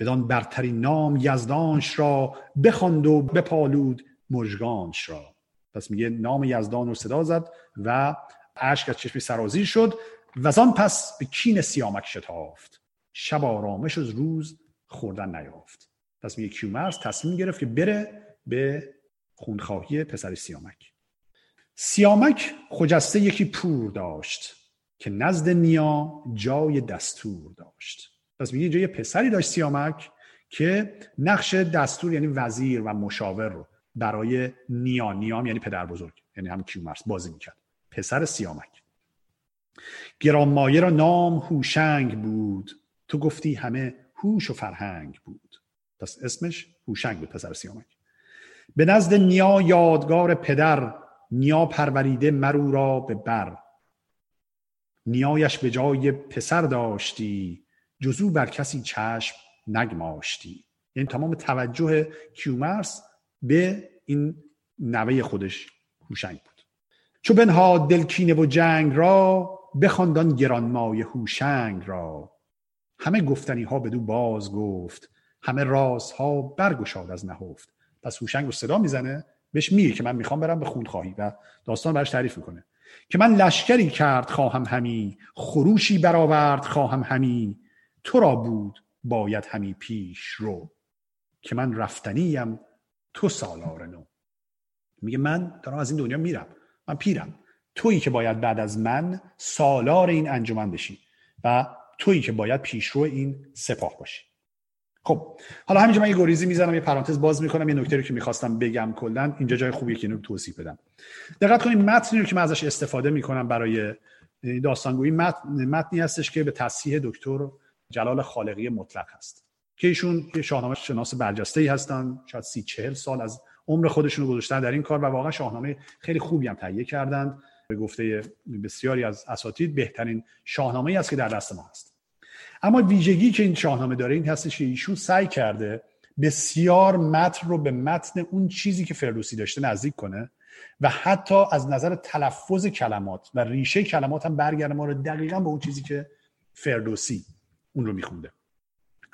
بدان برترین نام یزدانش را بخواند و بپالود مژگانش را. پس میگه نام یزدان رو صدا زد و اشک از چشمی سرازیر شد و آن پس به کین سیامک شتافت. شب آرامش از روز خوردن نیافت. پس میگه کیومرس تصمیم گرفت که بره به خونخواهی پسر سیامک. سیامک خجسته یکی پور داشت که نزد نیا جای دستور داشت. پس میگه جای پسری داشت سیامک که نقش دستور یعنی وزیر و مشاور رو برای نیا. نیام یعنی پدر بزرگ یعنی هم کیومرس بازی می‌کرد. پسر سیامک. گرانمایه را نام هوشنگ بود. تو گفتی همه هوش و فرهنگ بود. پس اسمش هوشنگ بود پسر سیامک. به نزد نیا یادگار پدر نیا پروریده مرو را به بر. نیایش به جای پسر داشتی جزو بر کسی چشم نگماشتی. یعنی تمام توجه کیومرس به این نوه خودش هوشنگ بود. چو بنها دلکینه و جنگ را بخواندان گرانمای هوشنگ را. همه گفتنی ها بدو باز گفت همه راز ها برگشاد از نهفت. پس هوشنگ رو صدا می‌زنه بهش میگه که من می‌خوام برم به خواهی و داستان برش تعریف می‌کنه. که من لشکری کرد خواهم همی خروشی برآورد خواهم همی تو را بود باید همی پیش رو. که من رفتنیم تو سالار نو. میگه من دارم از این دنیا میرم. من پیرم. تویی که باید بعد از من سالار این انجمن بشی و تویی که باید پیشرو این سپاه باشی. خب حالا همینجا من یه گریزی می‌زنم یه پرانتز باز می‌کنم یه نکته رو که می‌خواستم بگم کلا. اینجا جای خوبیه که اینو توضیح بدم. دقت کنید متنی رو که من ازش استفاده می‌کنم برای داستانگویی متن متنی هستش که به تصحیح دکتر جلال خالقی مطلق هست. که ایشون یه شاهنامه شناس برجسته ای هستن شاید سی چهل سال از عمر خودشون رو گذاشتن در این کار و واقعا شاهنامه خیلی خوبی هم تهیه کردند. به گفته بسیاری از اساتید بهترین شاهنامه است که در دست ما هست. اما ویژگی که این شاهنامه داره این هستش که ایشون سعی کرده بسیار متن رو به متن اون چیزی که فردوسی داشته نزدیک کنه و حتی از نظر تلفظ کلمات و ریشه کلمات هم برگرده ما رو دقیقا به اون چیزی که فردوسی اون رو میخونده.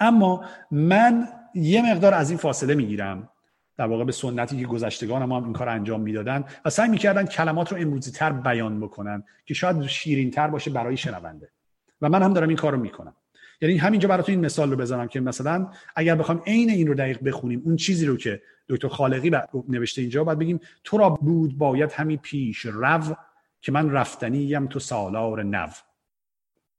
اما من یه مقدار از این فاصله می‌گیرم. در واقع به سنتی که گذشتگان ما هم این کار انجام می‌دادن و سعی می‌کردن کلمات رو امروزی تر بیان بکنن که شاید شیرین تر باشه برای شنونده. و من هم دارم این کار رو می‌کنم. یعنی همینجا براتون این مثال رو بزنم که مثلا اگر بخوام عین این رو دقیق بخونیم اون چیزی رو که دکتر خالقی نوشته اینجا باید بگیم تو را بود باید همین پیش رو که من رفتنیم تو سالار نو.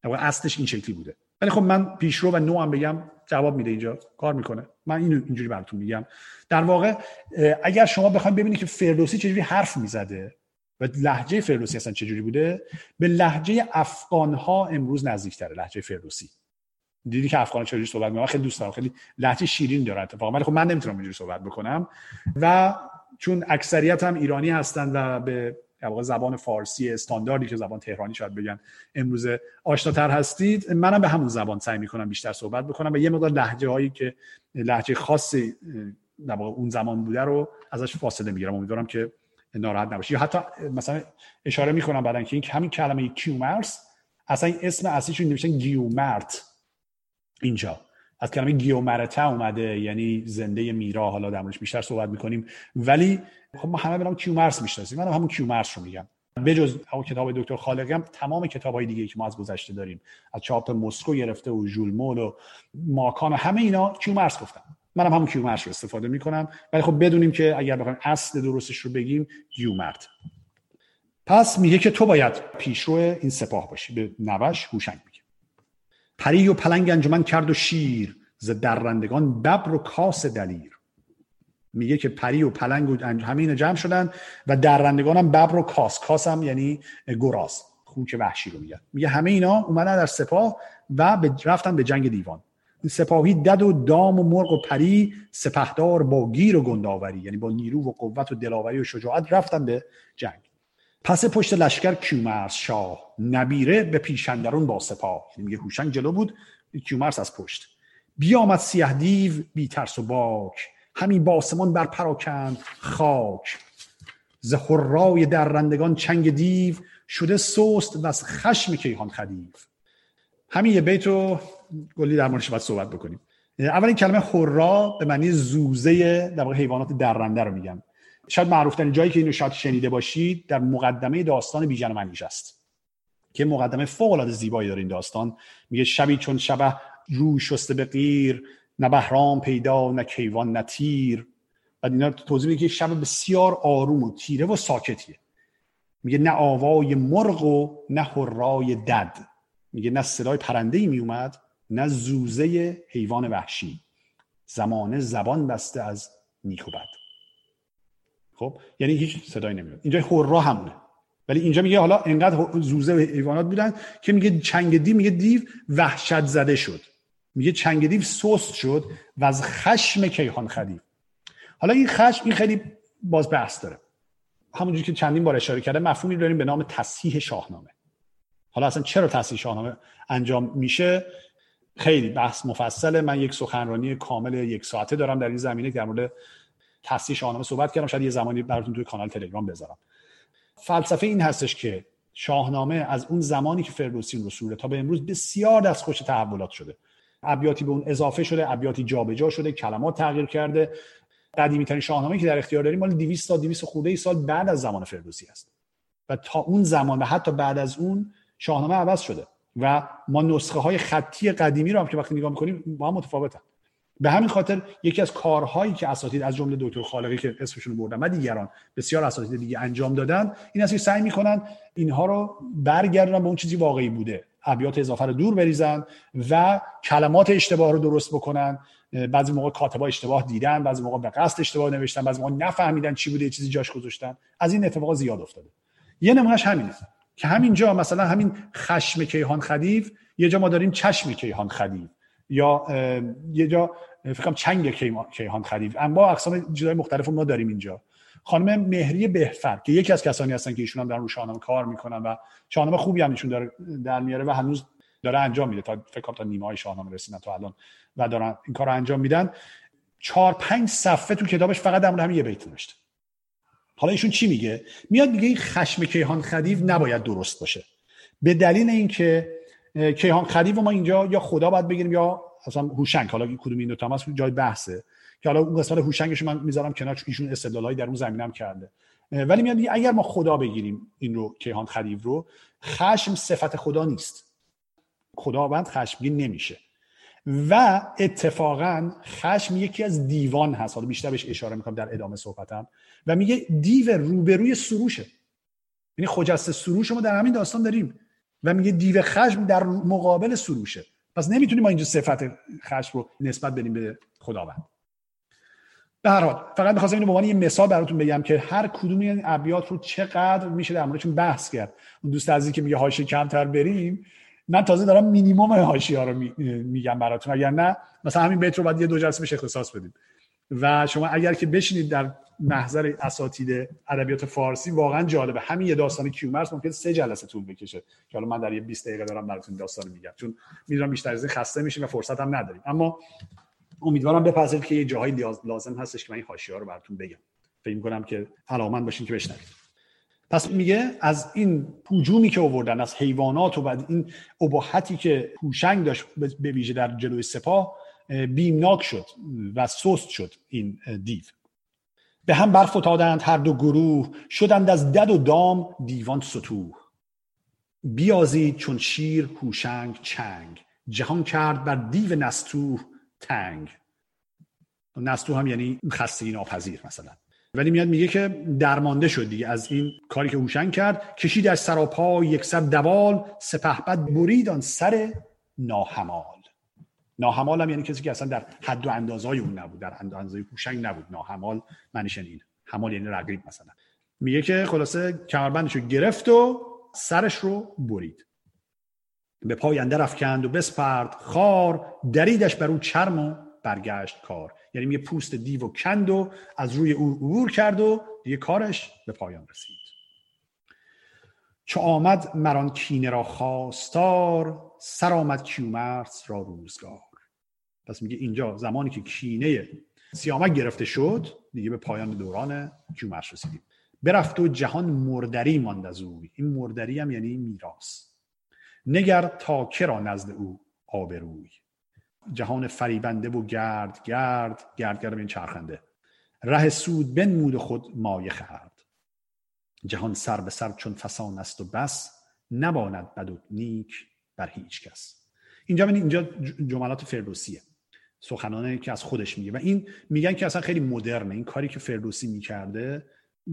اصلش این شکلی بوده. ولی خب من پیشرو و نو هم بگم جواب میده اینجا کار می‌کنه. من اینو اینجوری براتون میگم. در واقع اگر شما بخواید ببینید که فردوسی چجوری حرف می‌زده و لحجه فردوسی اصلا چجوری بوده به لحجه افغان ها امروز نزدیکتره لحجه فردوسی. دیدی که افغان چجوری صحبت می‌کنن خیلی دوست دارم. خیلی لحجه شیرین داره اتفاقا. ولی خب من نمی‌تونم اینجوری صحبت بکنم. و چون اکثریت هم ایرانی هستن و به واقع زبان فارسی استانداردی که زبان تهرانی شاید بگن امروز آشناتر هستید. منم به همون زبان سعی می‌کنم بیشتر صحبت بکنم و یه مقدار لهجه هایی که لهجه خاصی در واقع اون زمان بوده رو ازش فاصله می‌گیرم. امیدوارم که ناراحت نباشید یا حتی مثلا اشاره می‌کنم بعدن که این همین کلمه کیومرس اصلا این اسم اصلیش نوشتن گیومرت. اینجا. از کلمه گیومرته اومده یعنی زنده میرا حالا در بیشتر صحبت می‌کنیم. ولی خب ما همه به نام کیومرث می‌شناسیم. من همون کیومرث رو میگم. بجز همون کتاب دکتر خالقی هم تمام کتاب های دیگه که ما از گذشته داریم. از چاپ مسکو گرفته و ژول مول و ماکان و همه اینا کیومرث گفتن. منم همون کیومرث رو استفاده می‌کنم. ولی خب بدونیم که اگر بخوایم اصل درستش رو بگیم گیومرت پس میگه که تو باید پیشرو این سپاه باشی. به نوش هوشنگ پری و پلنگ انجمن کرد و شیر ز درندگان ببر و کاس دلیر. میگه که پری و پلنگ و همه اینا جمع شدن و درندگان هم ببر و کاس. کاس هم یعنی گراز. خوک وحشی رو میگه. میگه همه اینا اومدن در سپاه و رفتن به جنگ دیوان. سپاهی دد و دام و مرغ و پری سپهدار با کبر و گنداوری یعنی با نیرو و قوت و دلاوری و شجاعت رفتن به جنگ. پس پشت لشکر کیومرث شاه نبیره به پیش اندرون با سپاه. یعنی میگه هوشنگ جلو بود کیومرس از پشت. بیامد سیه دیو بی ترس و باک. همین باسمان بر پراکند خاک. ز رای درندگان چنگ دیو شده سست و از خشم کیهان خدیو. همین یه بیت رو گلی در موردش باید صحبت بکنیم. اول این کلمه خورا به معنی زوزه در حیوانات درنده رو میگن. شاید معروف ترین جایی که اینو شاید شنیده باشید در مقدمه داستان بیژن و منیژ است که مقدمه فوق العاده زیبایی داره این داستان. میگه شبی چون شبه رو شسته به غیر نه بهرام پیدا نه کیوان نه تیر. و اینا توضیح میگه شب بسیار آروم و تیره و ساکتیه. میگه نه آوای مرغ و نه هرای دد. میگه نه صدای پرنده ای میومد نه زوزه حیوان وحشی. زمانه زبان بسته از نیک و بد. خب؟ یعنی هیچ صدایی نمیاد. اینجا هورا همونه ولی اینجا میگه حالا انقدر زوزه و حیوانات بودن که میگه چنگ دیو میگه دیو وحشت زده شد. میگه چنگ دیو سست شد و از خشم کیهان خدیو حالا این خشم این خیلی باز بحث داره. همونجوری که چندین بار اشاره کرده مفهومی داریم به نام تصحیح شاهنامه. حالا اصلا چرا تصحیح شاهنامه انجام میشه؟ خیلی بحث مفصله. من یک سخنرانی کامل یک ساعته دارم در این زمینه در مورد تصحیح شاهنامه صحبت کردم. شاید یه زمانی براتون توی کانال تلگرام بذارم. فلسفه این هستش که شاهنامه از اون زمانی که فردوسی رسوله تا به امروز بسیار دستخوش تحولات شده. ابیاتی به اون اضافه شده ابیاتی جابجا شده کلمات تغییر کرده. قدیمی ترین شاهنامه که در اختیار داریم مال 200 تا 200 خورده ای سال بعد از زمان فردوسی است. و تا اون زمان و حتی بعد از اون شاهنامه عوض شده. و ما نسخه های خطی قدیمی رو هم که وقتی نگاه می‌کنیم با هم متفاوتن. به همین خاطر یکی از کارهایی که اساتید از جمله دکتر خالقی که اسمشون بردم و دیگران بسیار اساتید دیگه انجام دادن این است که سعی می‌کنن اینها رو برگردونن به اون چیزی واقعی بوده. ابیات اضافه رو دور بریزن و کلمات اشتباه رو درست بکنن. بعضی موقع کاتبا اشتباه دیدن بعضی موقع به قصد اشتباه نوشتن بعضی موقع نفهمیدن چی بوده چیزی جاش گذاشتن. از این اتفاقات زیاد افتاده. یه نمونهش همینه. که همینجا مثلا همین خشم کیهان خدیو یه جا ما داریم چشم کیهان خدیو یا یه جا فکرم چنگ کیهان خدیو اما اقسام جدای مختلف ما داریم اینجا. خانم مهری بهفر که یکی از کسانی هستن که ایشون هم در رو شاهنامه کار می‌کنن و شاهنامه خوبی هم ایشون داره در میاره و هنوز داره انجام میده. تا فکر کنم تا نیمه های شاهنامه رسیدن تا الان و دارن این کار رو انجام میدن. چهار پنج صفحه تو کتابش فقط در همین یه بیت نوشته. حالا ایشون چی میگه؟ میاد میگه این خشم کیهان خدیو نباید درست باشه. به دلیل اینکه کیهان خدیو ما اینجا یا خدا باید بگیریم یا اصلا هوشنگ. حالا کدوم این دو تا جای بحثه. که حالا اون قسمت هوشنگش من می‌ذارم کنار چون ایشون استدلالایی در اون زمینم کرده. ولی میاد میگه اگر ما خدا بگیریم این رو کیهان خدیو رو خشم صفت خدا نیست. خداوند خشمگین نمیشه. و اتفاقا خشم یکی از دیوان هست. حالا بیشتر بهش اشاره می‌کنم در ادامه صحبتم. و میگه دیو روبروی سروشه. یعنی خجسته سروش ما در همین داستان داریم. و میگه دیو خشم در مقابل سروشه. پس نمی‌تونیم ما اینجا صفت خشم رو نسبت بدیم به خداوند. به هر حال فقط می‌خواستم اینو به عنوان یه مثال براتون بگم که هر کدوم این ابیات رو چقدر میشه در موردشون بحث کرد. اون دوست عزیزی که میگه حاشیه کمتر بریم من تازه دارم مینیمم حاشیه ها رو میگم براتون. اگر نه مثلا همین بیت رو باید یه دو جلسه بهش اختصاص بدیم. و شما اگر که بشینید در محضر اساتید ادبیات فارسی واقعا جالبه. همین یه داستان کیومرس ممکن سه جلسه طول بکشه. که حالا من در یه 20 دقیقه دارم براتون داستان میگم. چون می‌دونم بیشتر از این خسته میشیم و فرصت هم نداریم. اما امیدوارم بپذیرید که یه جاهایی لازم هستش که من این حاشیه رو براتون بگم. فکر کنم که علاقمند باشین که بشنوید. پس میگه از این هجومی که آوردن از حیوانات و بعد این ابهتی که هوشنگ داشت به ویژه در جلوی سپاه بیمناک شد و سست شد این دیو. به هم برفتادند هر دو گروه شدند از دد و دام دیوان ستوه بیازید چون شیر هوشنگ چنگ. جهان کرد بر دیو نستوه تنگ. نستوه هم یعنی خستگی ناپذیر مثلا. ولی میاد میگه که درمانده شد دیگه. از این کاری که هوشنگ کرد کشید از سراپا یک سر دوال سپهبد برید آن سر ناهمال. ناهمال هم یعنی کسی که اصلا در حد و اندازهای اون نبود در اندازه هوشنگ نبود. ناهمال معنیش این. همال یعنی رقیب مثلا. میگه که خلاصه کمربندش رو گرفت و سرش رو برید. به پای اندر افکند و بسپرد. خار دریدش بر او چرم و برگشت کار. یعنی میگه پوست دیو و کند و از روی او عبور کرد و دیگه کارش به پایان رسید. چو آمد مران کینه را خواستار سر آمد کیومرس را روزگار. پس میگه اینجا زمانی که کینه سیامک گرفته شد دیگه به پایان دوران کیومرس رسیدیم. برفت و جهان مردری ماند از او. این مردری هم یعنی میراث. نگر تا کرا نزد او آبروی. جهان فریبنده و گرد گرد گرد گرد این چرخنده. ره سود بنمود خود مایه خرد جهان سر به سر چون فسان است و بس نباند بد و نیک بر هیچ کس. اینجا اینجا جملات فردوسیه. سخنانه که از خودش میگه. و این میگن که اصلا خیلی مدرنه. این کاری که فردوسی می‌کرده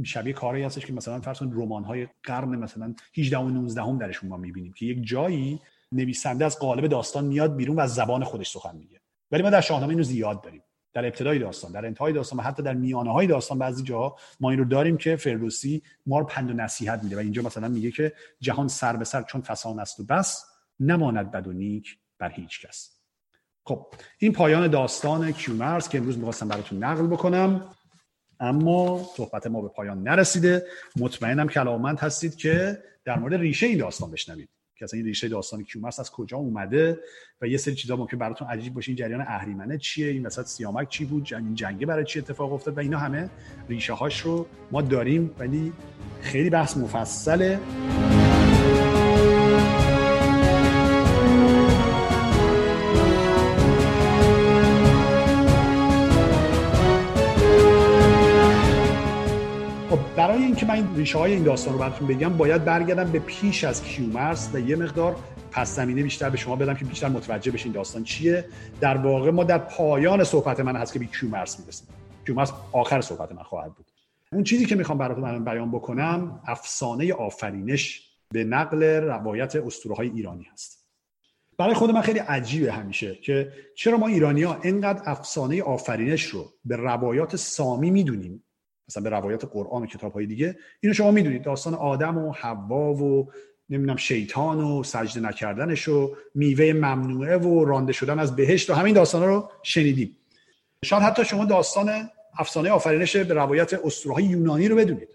شبیه کاری هستش که مثلا فرض کنید رمان های قرن مثلا 18 و 19 هم درشون ما می‌بینیم که یک جایی نویسنده از قالب داستان میاد بیرون و از زبان خودش سخن میگه. ولی ما در شاهنامه اینو زیاد داریم. در ابتدای داستان در انتهای داستان و حتی در میانه های داستان بعضی جاها ما این رو داریم که فردوسی ما رو پند و نصیحت میده. و اینجا مثلا میگه که جهان سر به سر چون فسان است و بس نماند بد نیک بر هیچ کس. خب این پایان داستان کیومرس که امروز می‌خواستم براتون نقل بکنم. اما صحبت ما به پایان نرسیده. مطمئنم که علاقمند هستید که در مورد ریشه این داستان بشنوید. که اصلا این ریشه داستان کیومرس از کجا اومده و یه سری چیزا ممکن براتون عجیب باشه. این جریان اهریمنه چیه؟ این وسط سیامک چی بود؟ جنگ جنگه برای چی اتفاق افتاد؟ و اینا همه ریشه هاش رو ما داریم. ولی خیلی بحث مفصله. برای اینکه من این ریشه های این داستان رو براتون بگم باید برگردم به پیش از کیومرس و یه مقدار پس زمینه بیشتر به شما بدم که بیشتر متوجه بشین داستان چیه. در واقع ما در پایان صحبت من هست که به کیومرس می‌رسیم. کیومرس آخر صحبت من خواهد بود. اون چیزی که می‌خوام براتون بیان بکنم افسانه آفرینش به نقل روایت اسطوره های ایرانی هست. برای خود من خیلی عجیبه همیشه که چرا ما ایرانی ها اینقدر افسانه آفرینش رو به روایات سامی می‌دونیم مثلا به روایات قرآن و کتاب های دیگه اینو شما می‌دونید داستان آدم و حوا و نمی‌دونم شیطان و سجده نکردنش و میوه ممنوعه و رانده شدن از بهشت و همین داستان رو شنیدیم. شاید حتی شما داستان افسانه آفرینش به روایت اسطوره یونانی رو بدونید.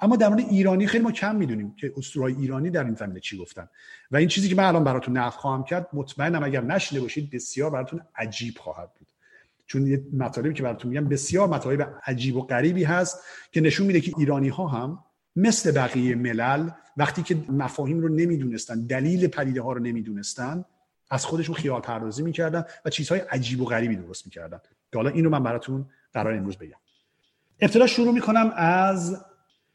اما در مورد ایرانی خیلی ما کم می‌دونیم که اسطوره ایرانی در این زمینه چی گفتن. و این چیزی که من الان براتون نقل خواهم کرد مطمئنم اگر نشنیده باشید بسیار براتون عجیب خواهد بود. چون یه مطالبی که براتون میگم بسیار مطالب عجیب و غریبی هست که نشون میده که ایرانی ها هم مثل بقیه ملل وقتی که مفاهیم رو نمی‌دونستن دلیل پدیده ها رو نمی‌دونستن از خودشون خیال پردازی می‌کردن و چیزهای عجیب و غریبی درست می‌کردن. که حالا اینو من براتون قرار امروز بگم. ابتدا شروع می‌کنم از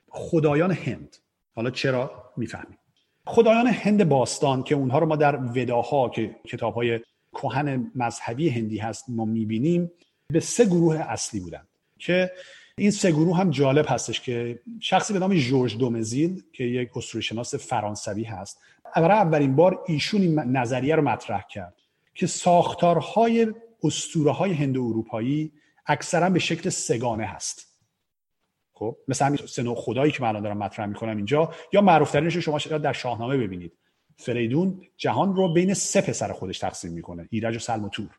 خدایان هند. حالا چرا می‌فهمیم؟ خدایان هند باستان که اونها رو ما در وداها که کتابهای کهن مذهبی هندی هست ما می‌بینیم به سه گروه اصلی بودن که این سه گروه هم جالب هستش که شخصی به نام جورج دومزیل که یک شناس فرانسوی هست برای اولین بار ایشون این نظریه رو مطرح کرد که ساختارهای اسطوره های هند اروپایی اکثرا به شکل سگانه هست. خب مثل همین سه خدایی که من الان دارم مطرح می‌کنم اینجا یا معروف ترینش شما شاید در شاهنامه ببینید. فریدون جهان رو بین سه پسر خودش تقسیم می‌کنه ایرج و سلم و تور.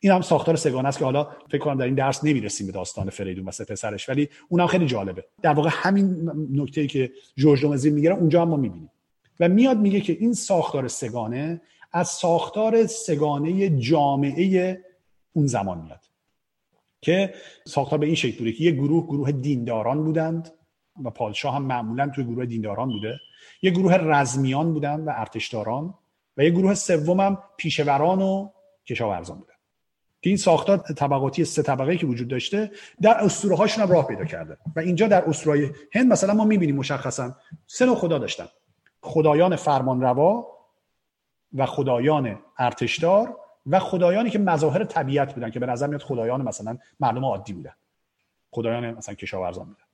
این هم ساختار سگانه است که حالا فکر کنم در این درس نمی‌رسیم به داستان فریدون و سه پسرش ولی اونم خیلی جالبه. در واقع همین نکته ای که جورج دومزیل میگه اونجا هم ما می‌بینیم. و میاد میگه که این ساختار سگانه از ساختار سگانه جامعه اون زمان میاد که ساختار به این شکل بوده که یه گروه گروه دینداران بودند. و پادشاه هم معمولا توی گروه دینداران بوده. یه گروه رزمیان بودن و ارتشداران و یه گروه سوم هم پیشوران و کشاورزان بودن. که این ساختار طبقاتی سه طبقه که وجود داشته در اسطوره هاشون هم راه پیدا کرده و اینجا در اسطوره هند مثلا ما می‌بینیم مشخصا سه نوع خدا داشتن. خدایان فرمانروا و خدایان ارتشدار و خدایانی که مظاهر طبیعت بودن که به نظر میاد خدایان مثلا مردم عادی بودن. خدایان مثلا کشاورزان بودن.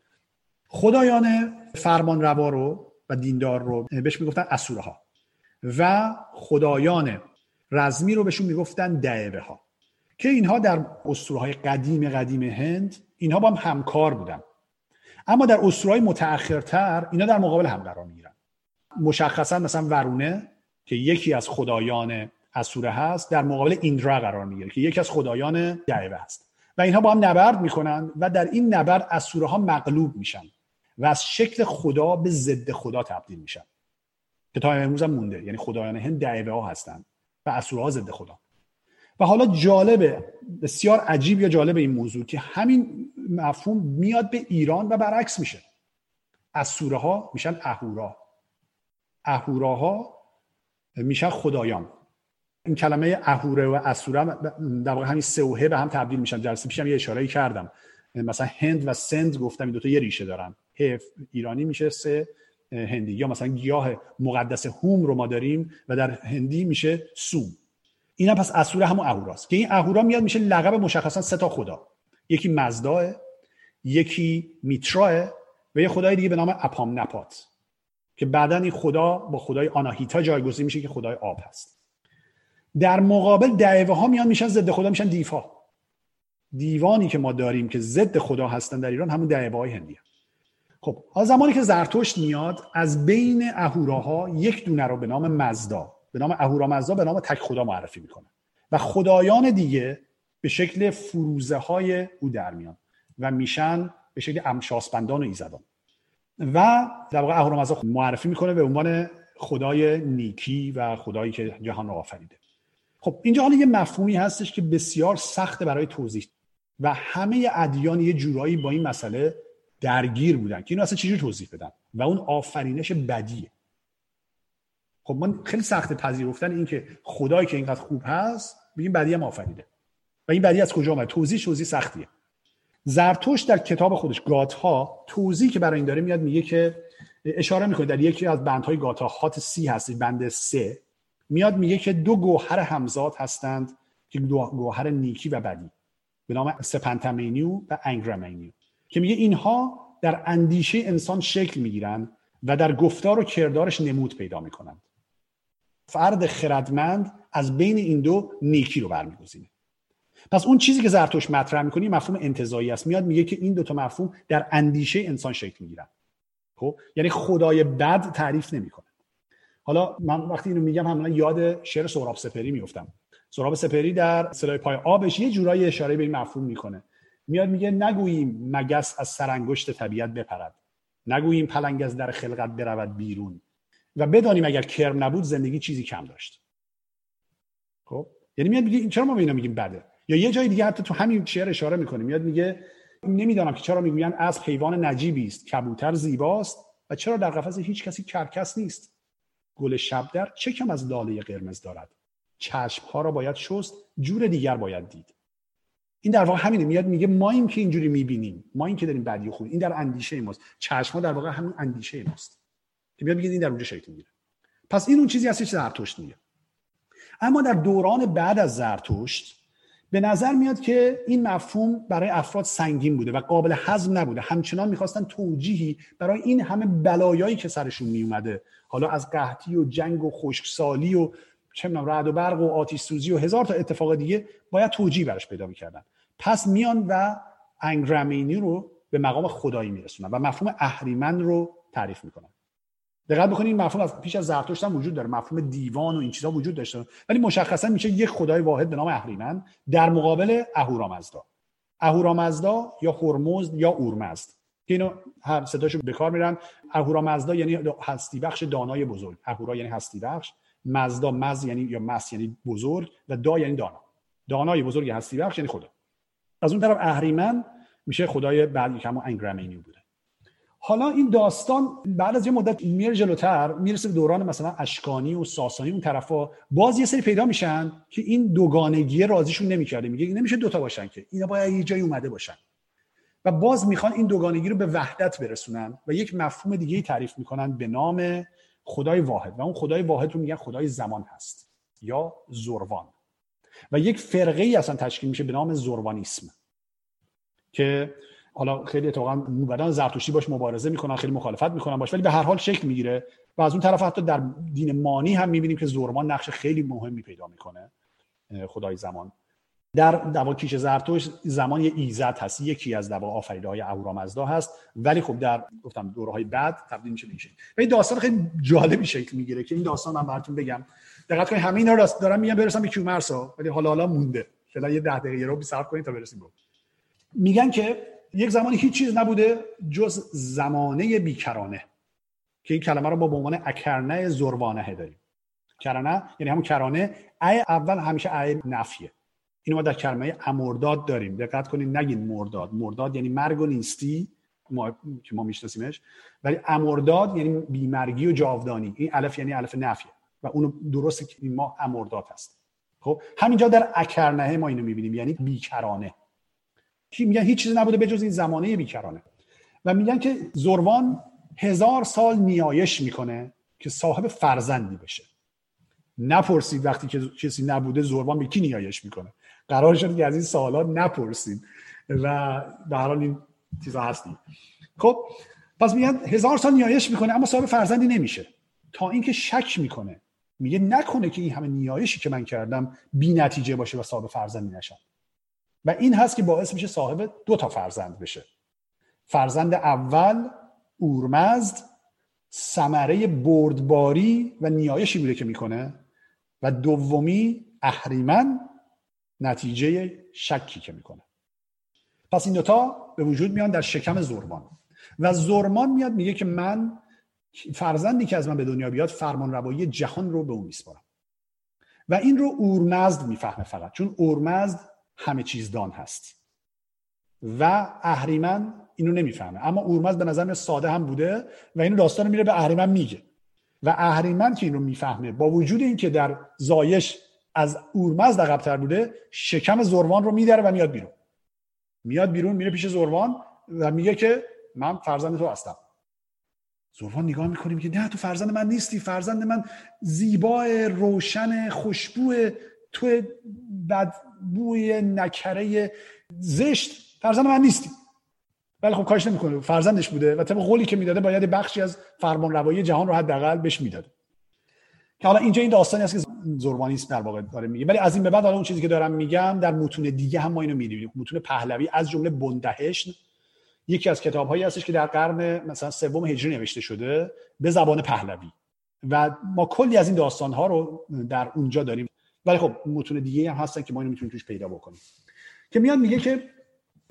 خدایان فرمانروا رو و دیندار رو بهش می‌گفتن اسوره ها و خدایان رزمی رو بهشون می‌گفتن دعوه ها که اینها در اسطوره قدیم قدیم هند اینها با هم همکار بودن. اما در اسطوره متأخرتر اینا در مقابل هم قرار می‌گیرن. مشخصا مثلا ورونه که یکی از خدایان اسوره هست در مقابل ایندرا قرار می‌گیره که یکی از خدایان دعوه هست. و اینها با هم نبرد می‌کنن و در این نبرد اسوره ها مغلوب میشن. و از شکل خدا به ضد خدا تبدیل میشن. که تا امروز هم مونده. یعنی خدایان هند دعوه ها هستن و اسوره ها ضد خدا. و حالا جالبه بسیار عجیب یا جالب این موضوع که همین مفهوم میاد به ایران و برعکس میشه. اسوره ها میشن اهورا. اهوراها میشن خدایان. این کلمه اهوره و اسوره در واقع همین سه به هم تبدیل میشن. جلسه پیشم یه اشاره کردم. مثلا هند و سند گفتم این دوتا یه ریشه دارن. هف ایرانی میشه سه هندی. یا مثلا گیاه مقدس هوم رو ما داریم و در هندی میشه سوم. اینا پس اسوره همون اهوراست. که این اهورا میاد میشه لقب مشخصا سه تا خدا. یکی مزداه یکی میتراه و یه خدای دیگه به نام اپام نپات که بعدا این خدا با خدای آناهیتا جایگزین میشه که خدای آب هست. در مقابل دعوه ها میان میشن ضد خدا میشن دیفا دیوانی که ما داریم که ضد خدا هستن در ایران همون دعوه های هندی خب زمانی که زرتشت میاد از بین اهوراها یک دونه رو به نام مزدا به نام اهورا مزدا به نام تک خدا معرفی می‌کنه. و خدایان دیگه به شکل فروزه های او در میان و میشن به شکل امشاسپندان و ایزدان و در واقع اهورامزدا معرفی می‌کنه به عنوان خدای نیکی و خدایی که جهان رو آفریده. خب اینجا حالا یه مفهومی هستش که بسیار سخته برای توضیح. و همه ادیان یه جورایی با این مسئله درگیر بودن که اینو اصلا چجور توضیح بدن و اون آفرینش بدیه. خب من خیلی سخت پذیرفتن این که خدایی که اینقدر خوب هست بگیم بدی هم آفریده. و این بدی از کجا آمد توضیح توضیح سختیه. زرتشت در کتاب خودش گاتها توضیح که برای این داره میاد میگه که اشاره می‌کنه در یکی از بندهای گاتها هات سی هست بند سه میاد میگه که دو گوهر همزاد هستند که دو گوهر نیکی و بدی. به نام سپنتامینیو و انگره‌مینیو. که میگه اینها در اندیشه انسان شکل می‌گیرند و در گفتار و کردارش نمود پیدا می‌کنند. فرد خردمند از بین این دو نیکی رو برمیگزینه. پس اون چیزی که زرتوش مطرح می‌کنی مفهوم انتظایی است. میاد میگه که این دوتا مفهوم در اندیشه انسان شکل می‌گیرن. خب؟ یعنی خدای بد تعریف نمی‌کنه. حالا من وقتی اینو میگم همون یاد شعر سهراب سپری میفتم سهراب سپری در صدای پای آبش یه جورایی اشاره به این مفهوم می‌کنه. میاد میگه نگوییم مگس از سرانگشت طبیعت بپرد. نگوییم پلنگ از در خلقت برود بیرون. و بدانیم اگر کرم نبود زندگی چیزی کم داشت. خب؟ یعنی میاد میگه چرا ما به اینا میگیم بده؟ یا یه جای دیگه حتی تو همین شعر اشاره می‌کنه. میاد میگه نمی‌دانم که چرا می‌گویند از حیوان نجیبی است. کبوتر زیباست. و چرا در قفس هیچ کسی کرکس نیست؟ گل شبدر چه کم از لاله قرمز دارد؟ چشم ها را باید شست. جور دیگر باید دید. این در واقع همینه میاد میگه ما این که اینجوری می‌بینیم ما این که داریم بدی خوب این در اندیشه ماست. چشم ها در واقع همون اندیشه ماست. که میاد میگه این در اونجا شکل می‌گیره. پس این اون چیزی هستش زرتشت میگه. اما در دوران بعد از زرتشت به نظر میاد که این مفهوم برای افراد سنگین بوده و قابل هضم نبوده. همچنان می‌خواستن توجیهی برای این همه بلایایی که سرشون میومده حالا از قحطی و جنگ و خشکسالی و چه رعد و برق و آتش سوزی و هزار تا اتفاق دیگه باید توجیه براش پیدا می‌کردن. پس میان و انگرامینی رو به مقام خدایی میرسونن و مفهوم اهریمن رو تعریف می‌کنن. دقت بکنید این مفهوم از پیش از زرتشت هم وجود داره مفهوم دیوان و این چیزا وجود داشته. ولی مشخصا میشه یک خدای واحد به نام اهریمن در مقابل اهورامزدا. اهورامزدا یا هرمزد یا اورمزد که اینو هر ستاشو به کار میرن اهورامزدا یعنی هستی بخش دانای بزرگ. اهورا یعنی هستی بخش مزدا مز یعنی یا مس یعنی بزرگ و دا یعنی دانا. دانای بزرگ هستی بخش یعنی خدا. از اون طرف اهریمن میشه خدای بعد همون انگرامینیو بوده. حالا این داستان بعد از یه مدت میره جلوتر می‌رسه به دوران مثلا اشکانی و ساسانی اون طرفا باز یه سری پیدا میشن که این دوگانگی رازیشون نمی‌کرده. میگه نمیشه دوتا باشن که اینا باید یه جایی اومده باشن. و باز می‌خوان این دوگانگی رو به وحدت برسونن و یک مفهوم دیگه تعریف می‌کنن به نام خدای واحد. و اون خدای واحد رو میگن خدای زمان هست یا زروان. و یک فرقه ای اصلا تشکیل میشه به نام زروانیسم که حالا خیلی اتفاقا موبدان زرتشتی باش مبارزه می‌کنن خیلی مخالفت می‌کنن باش ولی به هر حال شکل می‌گیره و از اون طرف حتی در دین مانی هم می‌بینیم که زورمان نقش خیلی مهمی پیدا می‌کنه خدای زمان. در دوا کیش زرتوش زمان یه ایزد هست یکی از دوا آفریده های اهورامزدا هست ولی خب در گفتم دوره های بعد تبدیل میشه و این داستان خیلی جالبی شکل می‌گیره که این داستان من براتون بگم. دقت کنید همه اینا رو دارم میگم برسم به کیومرسا ولی حالا حالا مونده. فعلا یه 10 دقیقه رو صبر کنید تا برسیم رو میگن که یک زمانی هیچ چیز نبوده جز زمانه بیکرانه که این کلمه رو با به عنوان اکرنه زروانه داریم. کرانه یعنی همون کرانه ای اول همیشه ای نفیه. اینو ما در کلمه امرداد داریم. دقت کنید نگین مرداد. مرداد یعنی مرگ و نیستی ما که ما میشناسیمش. ولی امرداد یعنی بیمرگی و جاودانی. این الف یعنی الف نفیه. و اونو درسته که این ما امرداد هست. خب همینجا در اکرنه ما اینو می‌بینیم یعنی بیکرانه. کی میگن هیچ چیزی نبوده بجز این زمانه بیکرانه. و میگن که زروان هزار سال نیایش می‌کنه که صاحب فرزندی بشه. نپرسید وقتی که کسی نبوده زروان به نیایش می‌کنه. قرار شد که از این سوالات نپرسید. و به حال این چیزا هستی. خب پس میگن هزار سال نیایش می‌کنه اما صاحب فرزندی نمیشه. تا اینکه شک می‌کنه. میگه نکنه که این همه نیایشی که من کردم بی نتیجه باشه و صاحب فرزندی نشم. و این هست که باعث میشه صاحب دو تا فرزند بشه. فرزند اول اورمزد ثمره بردباری و نیایشی بوده که می‌کنه. و دومی اهریمن نتیجه شکی که می‌کنه. پس این دوتا به وجود میان در شکم زرمان. و زرمان میاد میگه که من فرزندی که از من به دنیا بیاد فرمان روایی جهان رو به اون میسپارم. و این رو اورمزد می‌فهمه فقط چون اورمزد همه چیز دان هست. و اهریمن اینو نمی‌فهمه. اما اورمزد به نظر ساده هم بوده و اینو داستان میره به اهریمن میگه. و اهریمن که اینو می‌فهمه با وجود اینکه در زایش از اورمزد عقبتر بوده شکم زروان رو میداره و میاد بیرون. میاد بیرون میره پیش زروان و میگه که من فرزند تو هستم. زروان نگاه می‌کنیم که نه تو فرزند من نیستی. فرزند من زیبا روشن خوشبو تو بدبوی نکره زشت. فرزند من نیستی. ولی خب کاش نمی‌کنه. فرزندش بوده و طبق قولی که می‌داده باید بخشی از فرمان روایی جهان رو حداقل بهش می‌داده. که حالا اینجا این داستانی هست که زربانیسم در واقع داره میگه. ولی از این به بعد حالا اون چیزی که دارم میگم در متون دیگه هم ما اینو می‌دونیم. متون پهلوی از جمله بندهشن یکی از کتاب هایی هستش که در قرن مثلا سوم هجری نوشته شده به زبان پهلوی. و ما کلی از این داستان ها رو در اونجا داریم. ولی خب متون دیگه هم هستن که ما اینو می‌تونیم توش پیدا بکنیم. که میاد میگه که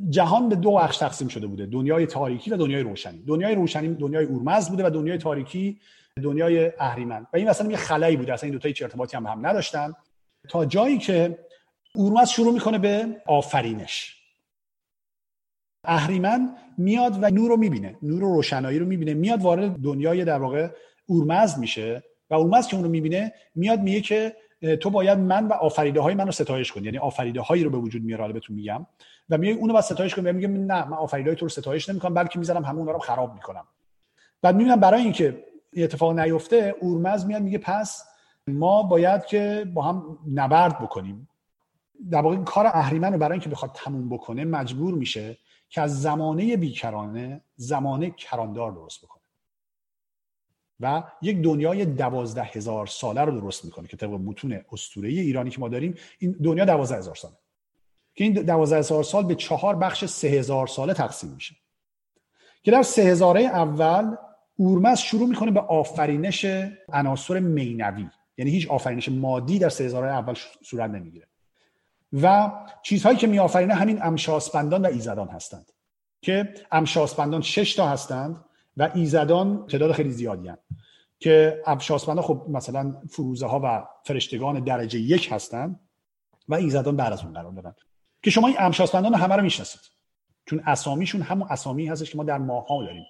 جهان به دو بخش تقسیم شده بوده. دنیای تاریکی و دنیای روشنی. دنیای روشنی دنیای اورمزد بوده و دنیای تاریکی دنیای اهریمن. و این مثلا یه خلایی بوده. اصلا این دو هیچ ارتباطی هم هم نداشتن. تا جایی که اورمزد شروع می‌کنه به آفرینش. اهریمن میاد و نور رو می‌بینه نور و روشنایی رو می‌بینه. میاد وارد دنیای در واقع اورمزد میشه و اورمزد که اون رو می‌بینه میاد میگه که تو باید من و آفریده های من رو ستایش کنی. یعنی آفریده هایی رو به وجود میاره بهتون میگم. و میگه اونو با ستایش کنم میگه نه من آفریده های تو رو ستایش نمی‌کنم بلکه می‌ذارم همون رو خراب می‌کنم. بعد می‌بینم برای اینکه اتفاق نیفته اورمز میاد میگه پس ما باید که با هم نبرد بکنیم. در واقع کار اهریمن رو برای اینکه بخواد تموم بکنه مجبور میشه. که از زمانه بیکرانه زمانه کراندار درست بکنه. و یک دنیای دوازده هزار ساله رو درست می‌کنه که طبق متون اسطوره ایرانی که ما داریم این دنیا دوازده هزار ساله. که این دوازده هزار سال به چهار بخش سه هزار ساله تقسیم میشه. که در سه هزاره اول اورمز شروع می‌کنه به آفرینش عناصر مینوی یعنی هیچ آفرینش مادی در سه هزاره اول صورت نمی‌گیره. و چیزهایی که میآفرینه همین امشاسپندان و ایزدان هستند که امشاسپندان شش تا هستند و ایزدان تعداد خیلی زیادی هستند که امشاسپندان خب مثلا فروزه ها و فرشتگان درجه یک هستند و ایزدان بعد از اون قرار دارن که شما این امشاسپندان همه رو می‌شناسید. چون اسامیشون همون اسامی هستش که ما در ماه ها داریم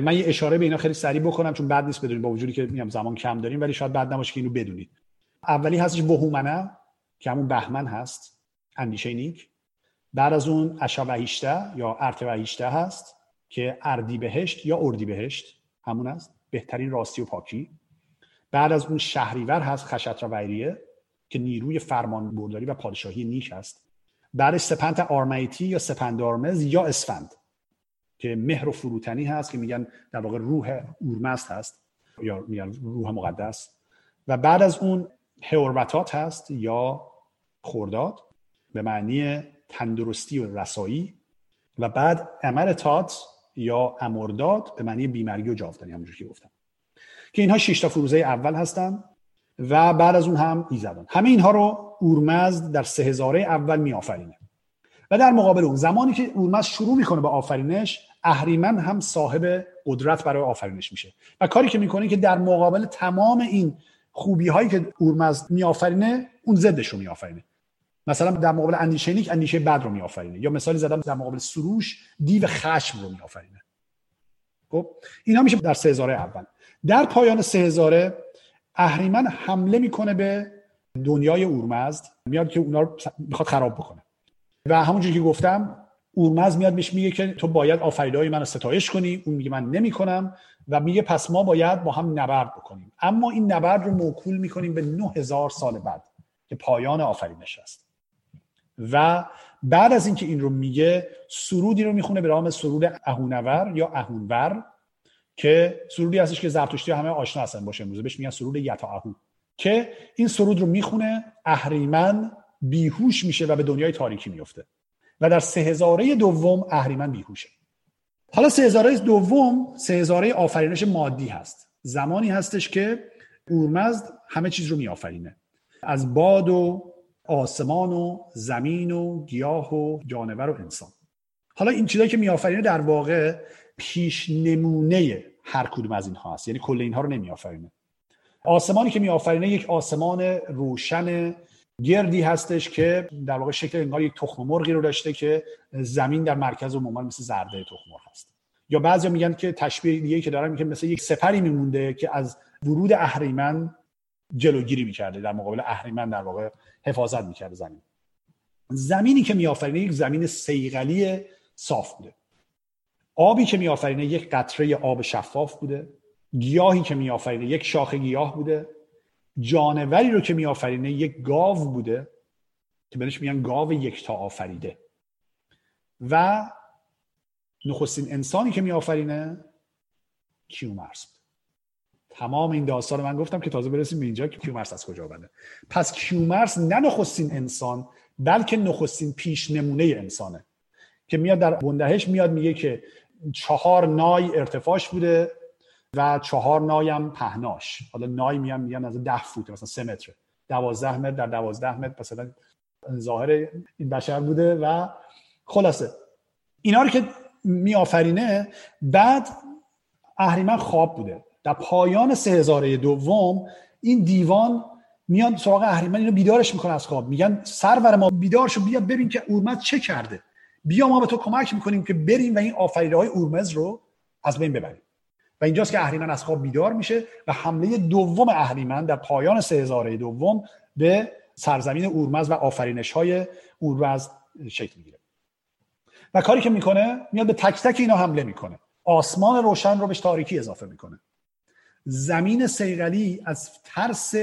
من یه اشاره به اینا خیلی سریع بکنم چون بعد نیست بدونید با وجودی که میگم زمان کم داریم ولی شاید بعد نباشه که اینو بدونید. اولی هستش بهومنه. که همون بهمن هست اندیشه نیک. بعد از اون اشوهیشته یا ارتوهیشته هست که اردی بهشت یا اردی بهشت همون است. بهترین راستی و پاکی. بعد از اون شهریور هست خشت ویریه که نیروی فرمان برداری و پادشاهی نیک است بعدش سپند آرمیتی یا سپند آرمز یا اسفند که مهر و فروتنی هست که میگن در واقع روح اورمزد هست یا میگن روح مقدس. و بعد از اون هوربتات هست یا خورداد به معنی تندرستی و رسایی و بعد امرتات یا امرداد به معنی بیماری و جاودانی همونجور که گفتم. که اینها شش تا فروزه اول هستن و بعد از اون هم ایزدان همه اینها رو اورمزد در سه هزاره اول میآفرینه. و در مقابل اون زمانی که اورمزد شروع می‌کنه به آفرینش اهریمن هم صاحب قدرت برای آفرینش میشه. و کاری که می‌کنه که در مقابل تمام این خوبی هایی که اورمزد میآفرینه اون ضدش رو میآفرینه. مثلا در مقابل اندیشه نیک اندیشه بد رو میآفرینه. یا مثالی زدم در مقابل سروش دیو خشم رو میآفرینه. خب اینا میشه در سه هزاره اول. در پایان سه هزاره اهریمن حمله می‌کنه به دنیای اورمزد. میاد که اونا رو می‌خواد خراب بکنه. و همونجوری که گفتم اورمزد میاد میش میگه که تو باید آفریده های من ستایش کنی اون میگه من نمی‌کنم. و میگه پس ما باید با هم نبرد بکنیم. اما این نبرد رو موکول می‌کنیم به 9000 سال بعد که پایان آفرینش است. و بعد از اینکه این رو میگه سرودی رو می‌خونه به نام سرود اهونور یا اهونور که سرودی هستش که زرتشتی همه آشنا هستن باشه امروزه بهش میگن سرود یتا اهو. که این سرود رو می‌خونه اهریمن بیهوش میشه و به دنیای تاریکی میفته. و در سه هزاره دوم اهریمن بیهوشه. حالا سه هزاره دوم سه هزاره آفرینش مادی هست. زمانی هستش که اورمزد همه چیز رو میآفرینه. از باد و آسمان و زمین و گیاه و جانور و انسان. حالا این چیزایی که میآفرینه در واقع پیش نمونه هر کدوم از اینها هست یعنی کل اینها رو نمیآفرینه. آسمانی که میآفرینه یک آسمان روشن گردی هستش که در واقع شکل انگار یک تخم مرغی رو داشته که زمین در مرکز و ممال مثل زرده تخم مرغ هست. یا بعضیا میگن که تشبیه دیگه که دارن میگن مثل یک سپری میمونده که از ورود اهریمن جلوگیری می‌کرده. در مقابل اهریمن در واقع حفاظت می‌کرده زمین. زمینی که میآفرینه یک زمین سیغلی صاف بوده. آبی که میآفرینه یک قطره آب شفاف بوده. گیاهی که میآفرینه یک شاخه گیاه بوده. جانوری رو که میآفرینه یک گاو بوده. که بهش میگن گاو یکتا آفریده. و نخستین انسانی که میآفرینه کیومرس تمام این داستان من گفتم که تازه برسیم به اینجا که کیومرس از کجا آمده پس کیومرس نه نخستین انسان بلکه نخستین پیش نمونه انسانه. که میاد در بندهش میاد میگه که چهار نای ارتفاعش بوده و چهار نایم پهناش. حالا نای میان میگن از ده فوت مثلا سه متر. دوازده متر در دوازده متر مثلا ظاهر این بشر بوده و خلاصه. اینا رو که میآفرینه بعد اهریمن خواب بوده. در پایان سه هزاره دوم این دیوان میان سراغ اهریمن اینو بیدارش می‌کنه از خواب. میگن سرور ما بیدار شو بیا ببین که اورمز چه کرده. بیا ما به تو کمک می‌کنیم که بریم و این آفریده های اورمز رو از بین ببریم. و اینجاست که اهریمن از خواب بیدار میشه و حمله دوم اهریمن در پایان سه هزاره دوم به سرزمین اورمز و آفرینش های اورمز شکل می‌گیره. و کاری که می‌کنه میاد به تک تک اینا حمله می‌کنه. آسمان روشن رو بهش تاریکی اضافه می‌کنه. زمین سیغلی از ترس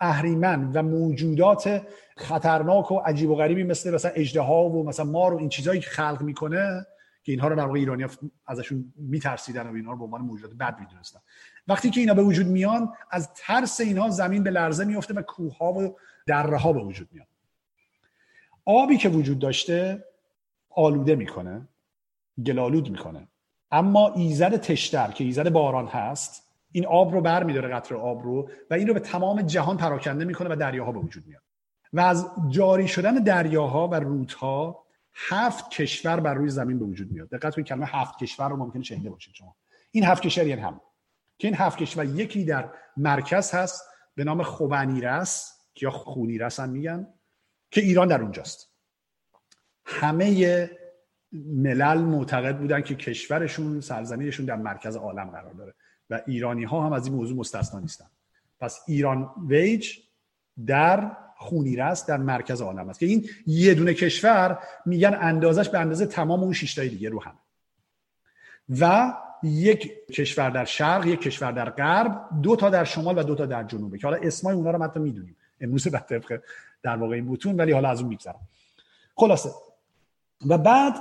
اهریمن و موجودات خطرناک و عجیب و غریبی مثل مثلا اجدها و مثلا مار و این چیزهایی که خلق می‌کنه که اینها رو در واقع ایرانی ازشون میترسیدن و اینها رو به عنوان موجودات بد می‌دونستن. وقتی که اینا به وجود میان از ترس اینها زمین به لرزه میفته و کوه ها و دره ها به وجود میان. آبی که وجود داشته آلوده می‌کنه گلالود می‌کنه. اما ایزد تشتر که ایزد باران هست این آب رو بر میداره قطر آب رو و این رو به تمام جهان پراکنده می‌کنه و دریاها به وجود میاد. و از جاری شدن دریاها و رودها هفت کشور بر روی زمین به وجود میاد. دقت کنید کلمه هفت کشور رو ممکنه شنیده باشید شما. این هفت کشور یعنی هم که این هفت کشور یکی در مرکز هست به نام خوبنیرس یا خونیرس هم میگن که ایران در اونجاست. همه ملل معتقد بودن که کشورشون سرزمینشون در مرکز عالم قرار داره. و ایرانی ها هم از این موضوع مستثنا نیستن. پس ایران ویج در خونیرس در مرکز عالم است. که این یه دونه کشور میگن اندازش به اندازه تمام اون شیشتای دیگه رو هم و یک کشور در شرق یک کشور در غرب دو تا در شمال و دو تا در جنوبه. که حالا اسمای اونا رو حتی می‌دونیم. امروز به طبق در واقع این بوتون ولی حالا از اون میگذرم. خلاصه. و بعد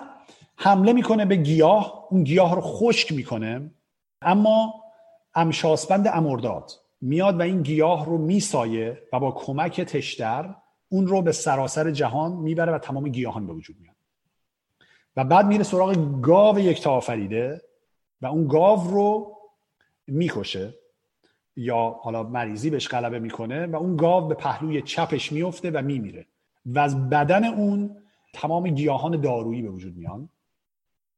حمله می‌کنه به گیاه. اون گیاه رو خشک می‌کنه. اما امشاسبند امرداد. میاد و این گیاه رو میسایه و با کمک تشتر اون رو به سراسر جهان می‌بره و تمام گیاهان به وجود میاد. و بعد میره سراغ گاو یک آفریده و اون گاو رو می‌کشه یا حالا مریضی بهش غلبه می‌کنه و اون گاو به پهلوی چپش میفته و میمیره. و از بدن اون تمام گیاهان دارویی به وجود میان.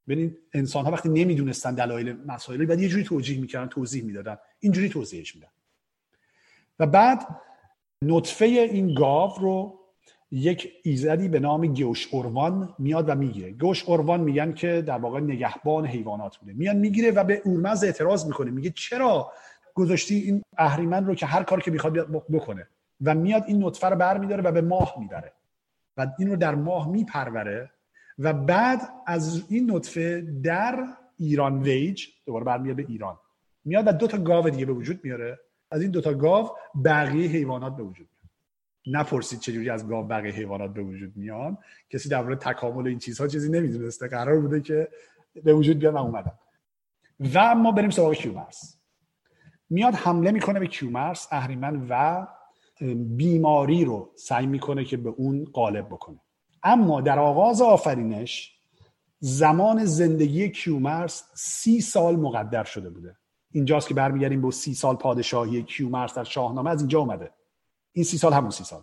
ببینید انسان ها وقتی نمی‌دونستن دلایل مسائل بعد یه جوری توجیه می‌کردن توضیح می‌دادن. اینجوری توضیحش میدن. و بعد نطفه این گاو رو یک ایزدی به نام گوش اروان میاد و می‌گیره. گوش اروان میگن که در واقع نگهبان حیوانات بوده. میاد می‌گیره و به اورمز اعتراض می‌کنه. میگه چرا گذاشتی این اهریمن رو که هر کار که می‌خواد بکنه؟ و میاد این نطفه رو برمیداره و به ماه می‌بره. و این رو در ماه میپروره. و بعد از این نطفه در ایران ویج دوباره برمیاد به ایران. میاد و دو تا گاو دیگه به وجود میاره. از این دوتا گاو بقیه حیوانات به وجود میاد. نپرسید چجوری از گاو بقیه حیوانات به وجود میان. کسی در مورد تکامل این چیزها چیزی نمی‌دونسته. قرار بوده که به وجود بیان و اومدن. و ما بریم سراغ کیومرس. میاد حمله می‌کنه به کیومرس اهریمن و بیماری رو سعی می‌کنه که به اون غالب بکنه. اما در آغاز آفرینش زمان زندگی کیومرث سی سال مقدر شده بوده. اینجاست که برمیگردیم به سی سال پادشاهی کیومرث در شاهنامه از اینجا اومده. این سی سال همون سی سال.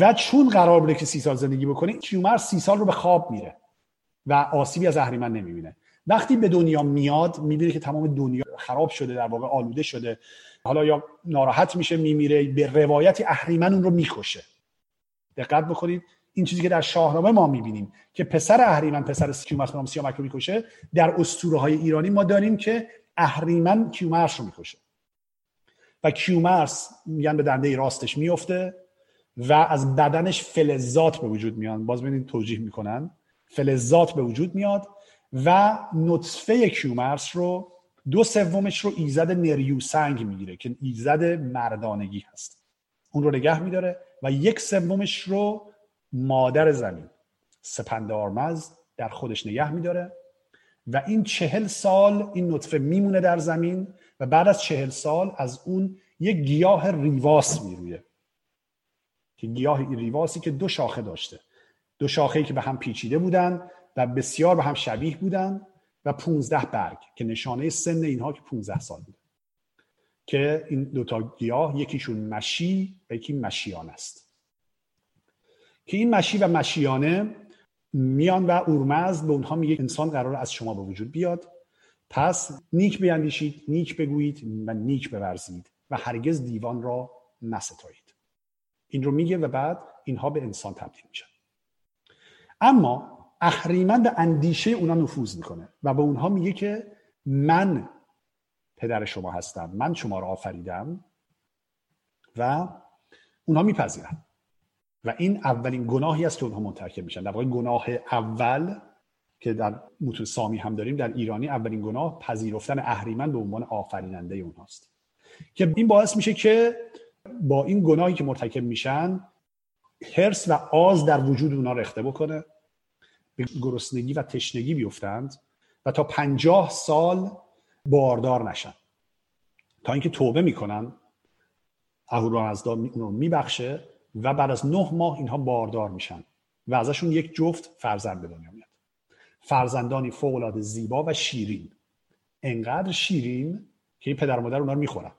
و چون قرار بوده که سی سال زندگی بکنه کیومرث سی سال رو به خواب میره و آسیبی از اهریمن نمی‌بینه. وقتی به دنیا میاد می‌بینه که تمام دنیا خراب شده در واقع آلوده شده. حالا یا ناراحت میشه میمیره به روایتی اهریمن اون رو می‌کشه. دقت بکنید. این چیزی که در شاهنامه ما می‌بینیم که پسر اهریمن پسر کیومرس نام سیامک رو می‌کشه در اسطوره های ایرانی ما داریم که اهریمن کیومرس رو می‌کشه. و کیومرس میگن به دنده راستش میفته و از بدنش فلزات به وجود میان. باز ببینید توجیه می‌کنن. فلزات به وجود میاد و نطفه کیومرس رو دو سومش رو ایزد نریوسنگ می‌گیره که ایزد مردانگی هست. اون رو نگه میداره و یک سومش رو مادر زمین سپندارمز در خودش نگه میداره و این چهل سال این نطفه میمونه در زمین و بعد از چهل سال از اون یک گیاه ریواس میرویه که گیاه ریواسی که دو شاخه داشته. دو شاخه که به هم پیچیده بودن و بسیار به هم شبیه بودن و 15 برگ که نشانه سن اینها که 15 سال بوده. که این دوتا گیاه یکیشون مشی و یکی مشیان است. که این مشی و مشیانه میان و اورمزد به اونها میگه انسان قرار از شما به وجود بیاد. پس نیک بیندیشید نیک بگویید و نیک بورزید و هرگز دیوان را نستایید. این رو میگه و بعد اینها به انسان تبدیل میشن. اما اهریمن به اندیشه اونا نفوذ می‌کنه و به اونها میگه که من پدر شما هستم من شما را آفریدم و اونها میپذیرن. و این اولین گناهی است که اونها منتکب میشن. در واقع گناه اول که در متون سامی هم داریم در ایرانی اولین گناه پذیرفتن اهریمن به عنوان آفریننده اونهاست. که این باعث میشه که با این گناهی که مرتکب میشن حرس و آز در وجود اونا رخته بکنه به گرسنگی و تشنگی بیفتند و تا پنجاه سال باردار نشن. تا اینکه توبه می‌کنن اهورامزدا اون رو میبخشه و بعد از نه ماه اینها باردار میشن و ازشون یک جفت فرزند به دنیا میاد. فرزندانی فوق العاده زیبا و شیرین. انقدر شیرین که پدر و مادر اونا رو می‌خورن.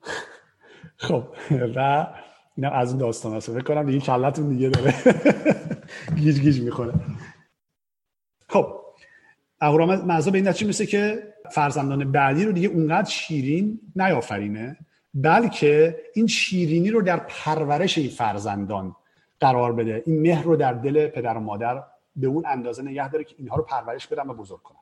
[LAUGHS] خب و اینا از اون داستان هست فکر کنم دیگه کلتون دیگه داره. [LAUGHS] گیج گیج می‌خوره. خب اهورامزدا به این نتیجه میسه که فرزندان بعدی رو دیگه اونقدر شیرین نیافرینه بلکه این شیرینی رو در پرورش این فرزندان قرار بده. این مهر رو در دل پدر و مادر به اون اندازه نگه داره که اینها رو پرورش بدن و بزرگ کنن.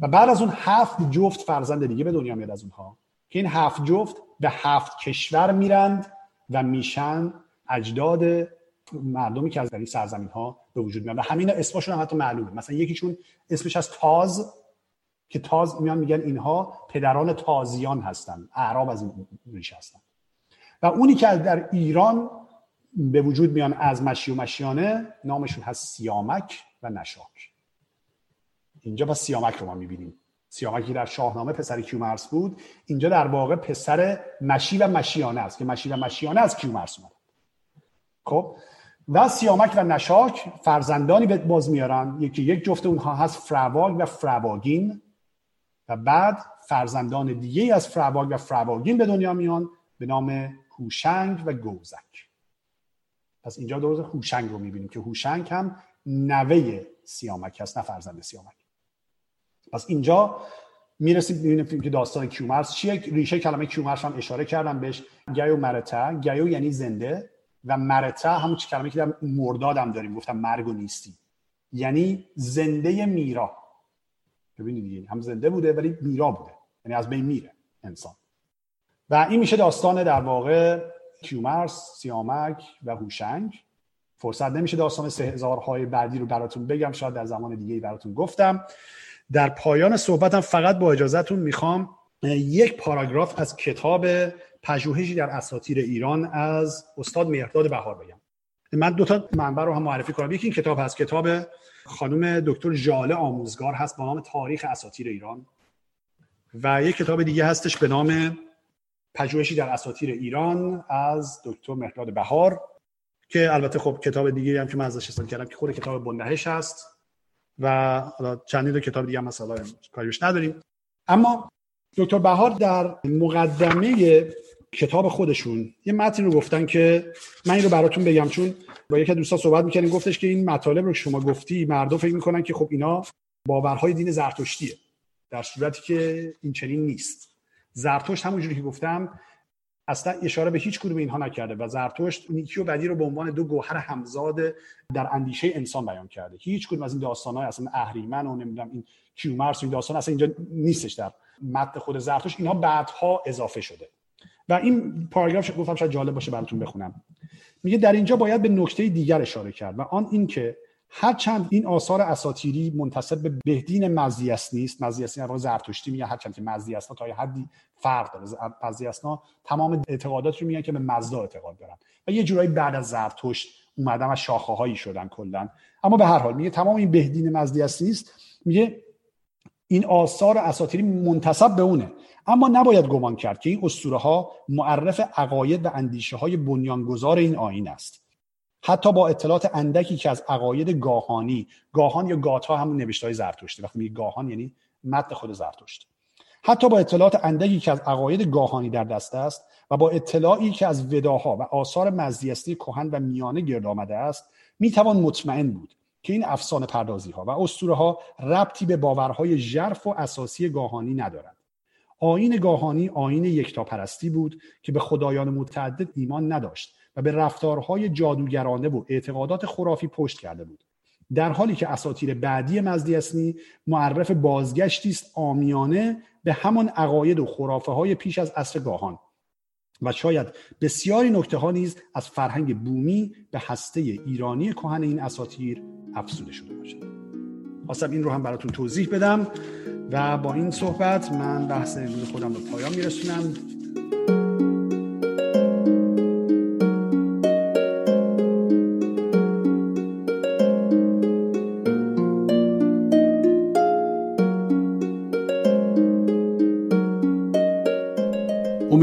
و بعد از اون هفت جفت فرزند دیگه به دنیا میاد از اونها. که این هفت جفت به هفت کشور میرند و میشن اجداد مردمی که از این سرزمین ها به وجود میاد و همین اسمشون هم حتی معلومه. مثلا یکیشون اسمش از تاز که تاز میان میگن اینها پدران تازیان هستن اعراب از این ریشه هستن و اونی که در ایران به وجود میان از مشی و مشیانه نامشون هست سیامک و نشاک. اینجا پس سیامک رو ما می‌بینیم. سیامکی در شاهنامه پسر کیومرس بود. اینجا در واقع پسر مشی و مشیانه است که مشی و مشیانه از کیومرس اومد خب؟ و سیامک و نشاک فرزندانی باز میارن. یکی یک جفت اونها هست فرواگ و فرواگین و بعد فرزندان دیگه از فرواگ و فرواگین به دنیا میان به نام هوشنگ و گوزک. پس اینجا باز هوشنگ رو می‌بینیم که هوشنگ هم نوه سیامک هست نه فرزند سیامک. پس اینجا می‌رسیم می‌بینیم که داستان کیومرث چیه؟ ریشه کلمه کیومرث هم اشاره کردم بهش. گیو مرتا گیو یعنی زنده و مرتا همون کلمه که در مرداد هم داریم گفتم مرگ و نیستی. یعنی زنده میرا. ببینید دیگه هم زنده بوده ولی میرا بوده. یعنی از بین میره انسان. و این میشه داستان در واقع کیومرس سیامک و هوشنگ. فرصت نمیشه داستان سه هزارهای بعدی رو براتون بگم شاید در زمان دیگه براتون گفتم. در پایان صحبتم فقط با اجازهتون می‌خوام یک پاراگراف از کتاب پژوهشی در اساطیر ایران از استاد مهرداد بهار بگم. من دو تا منبع رو هم معرفی کنم. یکی این کتاب هست کتاب خانم دکتر ژاله آموزگار هست با نام تاریخ اساطیر ایران و یک کتاب دیگه هستش به نام پژوهشی در اساطیر ایران از دکتر مهرداد بهار که البته خب کتاب دیگه هم که من ازش استفاده کردم که خود کتاب بندهش هست و حالا چندین دو کتاب دیگه هم مثلا کاریش نداریم. اما دکتر بهار در مقدمه کتاب خودشون یه متنی رو گفتن که من این رو براتون بگم چون با یکی دوستا صحبت می‌کردیم گفتش که این مطالب رو شما گفتی مردم فکر می‌کنن که خب اینا باورهای دین زرتشتیه. در صورتی که این چنین نیست. زرتشت همونجوری که گفتم اصلا اشاره به هیچ کدوم اینها نکرده و زرتشت نیکی و بدی رو به عنوان دو گوهر همزاد در اندیشه انسان بیان کرده. هیچ کدوم از این داستان‌های اصلا اهریمن و نمی‌دونم این کیومرس و این داستان اصلا اینجا نیستش در متن خود زرتشت. اینها بعدها اضافه شده. و این پاراگراف گفتم شاید جالب باشه براتون بخونم. میگه در اینجا باید به نکته دیگر اشاره کرد و آن اینکه هرچند این آثار اساتیری منتسب به بهدین مزیس نیست مزیس در زرتشتی میگه هرچند که مزیسنا تا یه حدی فرق داره. مزیسنا تمام اعتقادات رو میگن که به مزدا اعتقاد دارن و یه جورایی بعد از زرتشت اومدن و شاخه هایی شدن کلا. اما به هر حال میگه تمام این بهدین مزیس نیست میگه این آثار اساتیری منتسب به اونه. اما نباید گمان کرد که این اسطوره ها معرف عقاید و اندیشه های بنیانگذار این آین است. حتی با اطلاعات اندکی که از عقاید گاهانی گاهان یا گاتا همون نوشته های زرتشتی. وقتی میگه گاهان یعنی متن خود زرتشت. حتی با اطلاعات اندکی که از عقاید گاهانی در دست است و با اطلاعی که از وداها و آثار مزدیستی کهن و میانه گرد آمده است می‌توان مطمئن بود. که این افسانه پردازی ها و اسطوره ها ربطی به باورهای ژرف و اساسی گاهانی ندارند آین گاهانی آین یکتاپرستی بود که به خدایان متعدد ایمان نداشت و به رفتارهای جادوگرانه و اعتقادات خرافی پشت کرده بود. در حالی که اساطیر بعدی مزدیسنی معرف بازگشتی است آمیانه به همان عقاید و خرافه های پیش از عصر گاهان. و شاید بسیاری نکته ها نیز از فرهنگ بومی به هسته ایرانی کهن این اساطیر افزوده شده باشد. خواستم این رو هم براتون توضیح بدم و با این صحبت من بحث امروز خودم رو پایان میرسونم.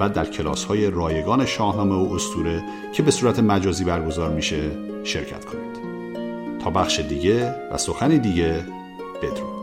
و در کلاس های رایگان شاهنامه و استوره که به صورت مجازی برگزار میشه شرکت کنید. تا بخش دیگه و سخنی دیگه بدرود.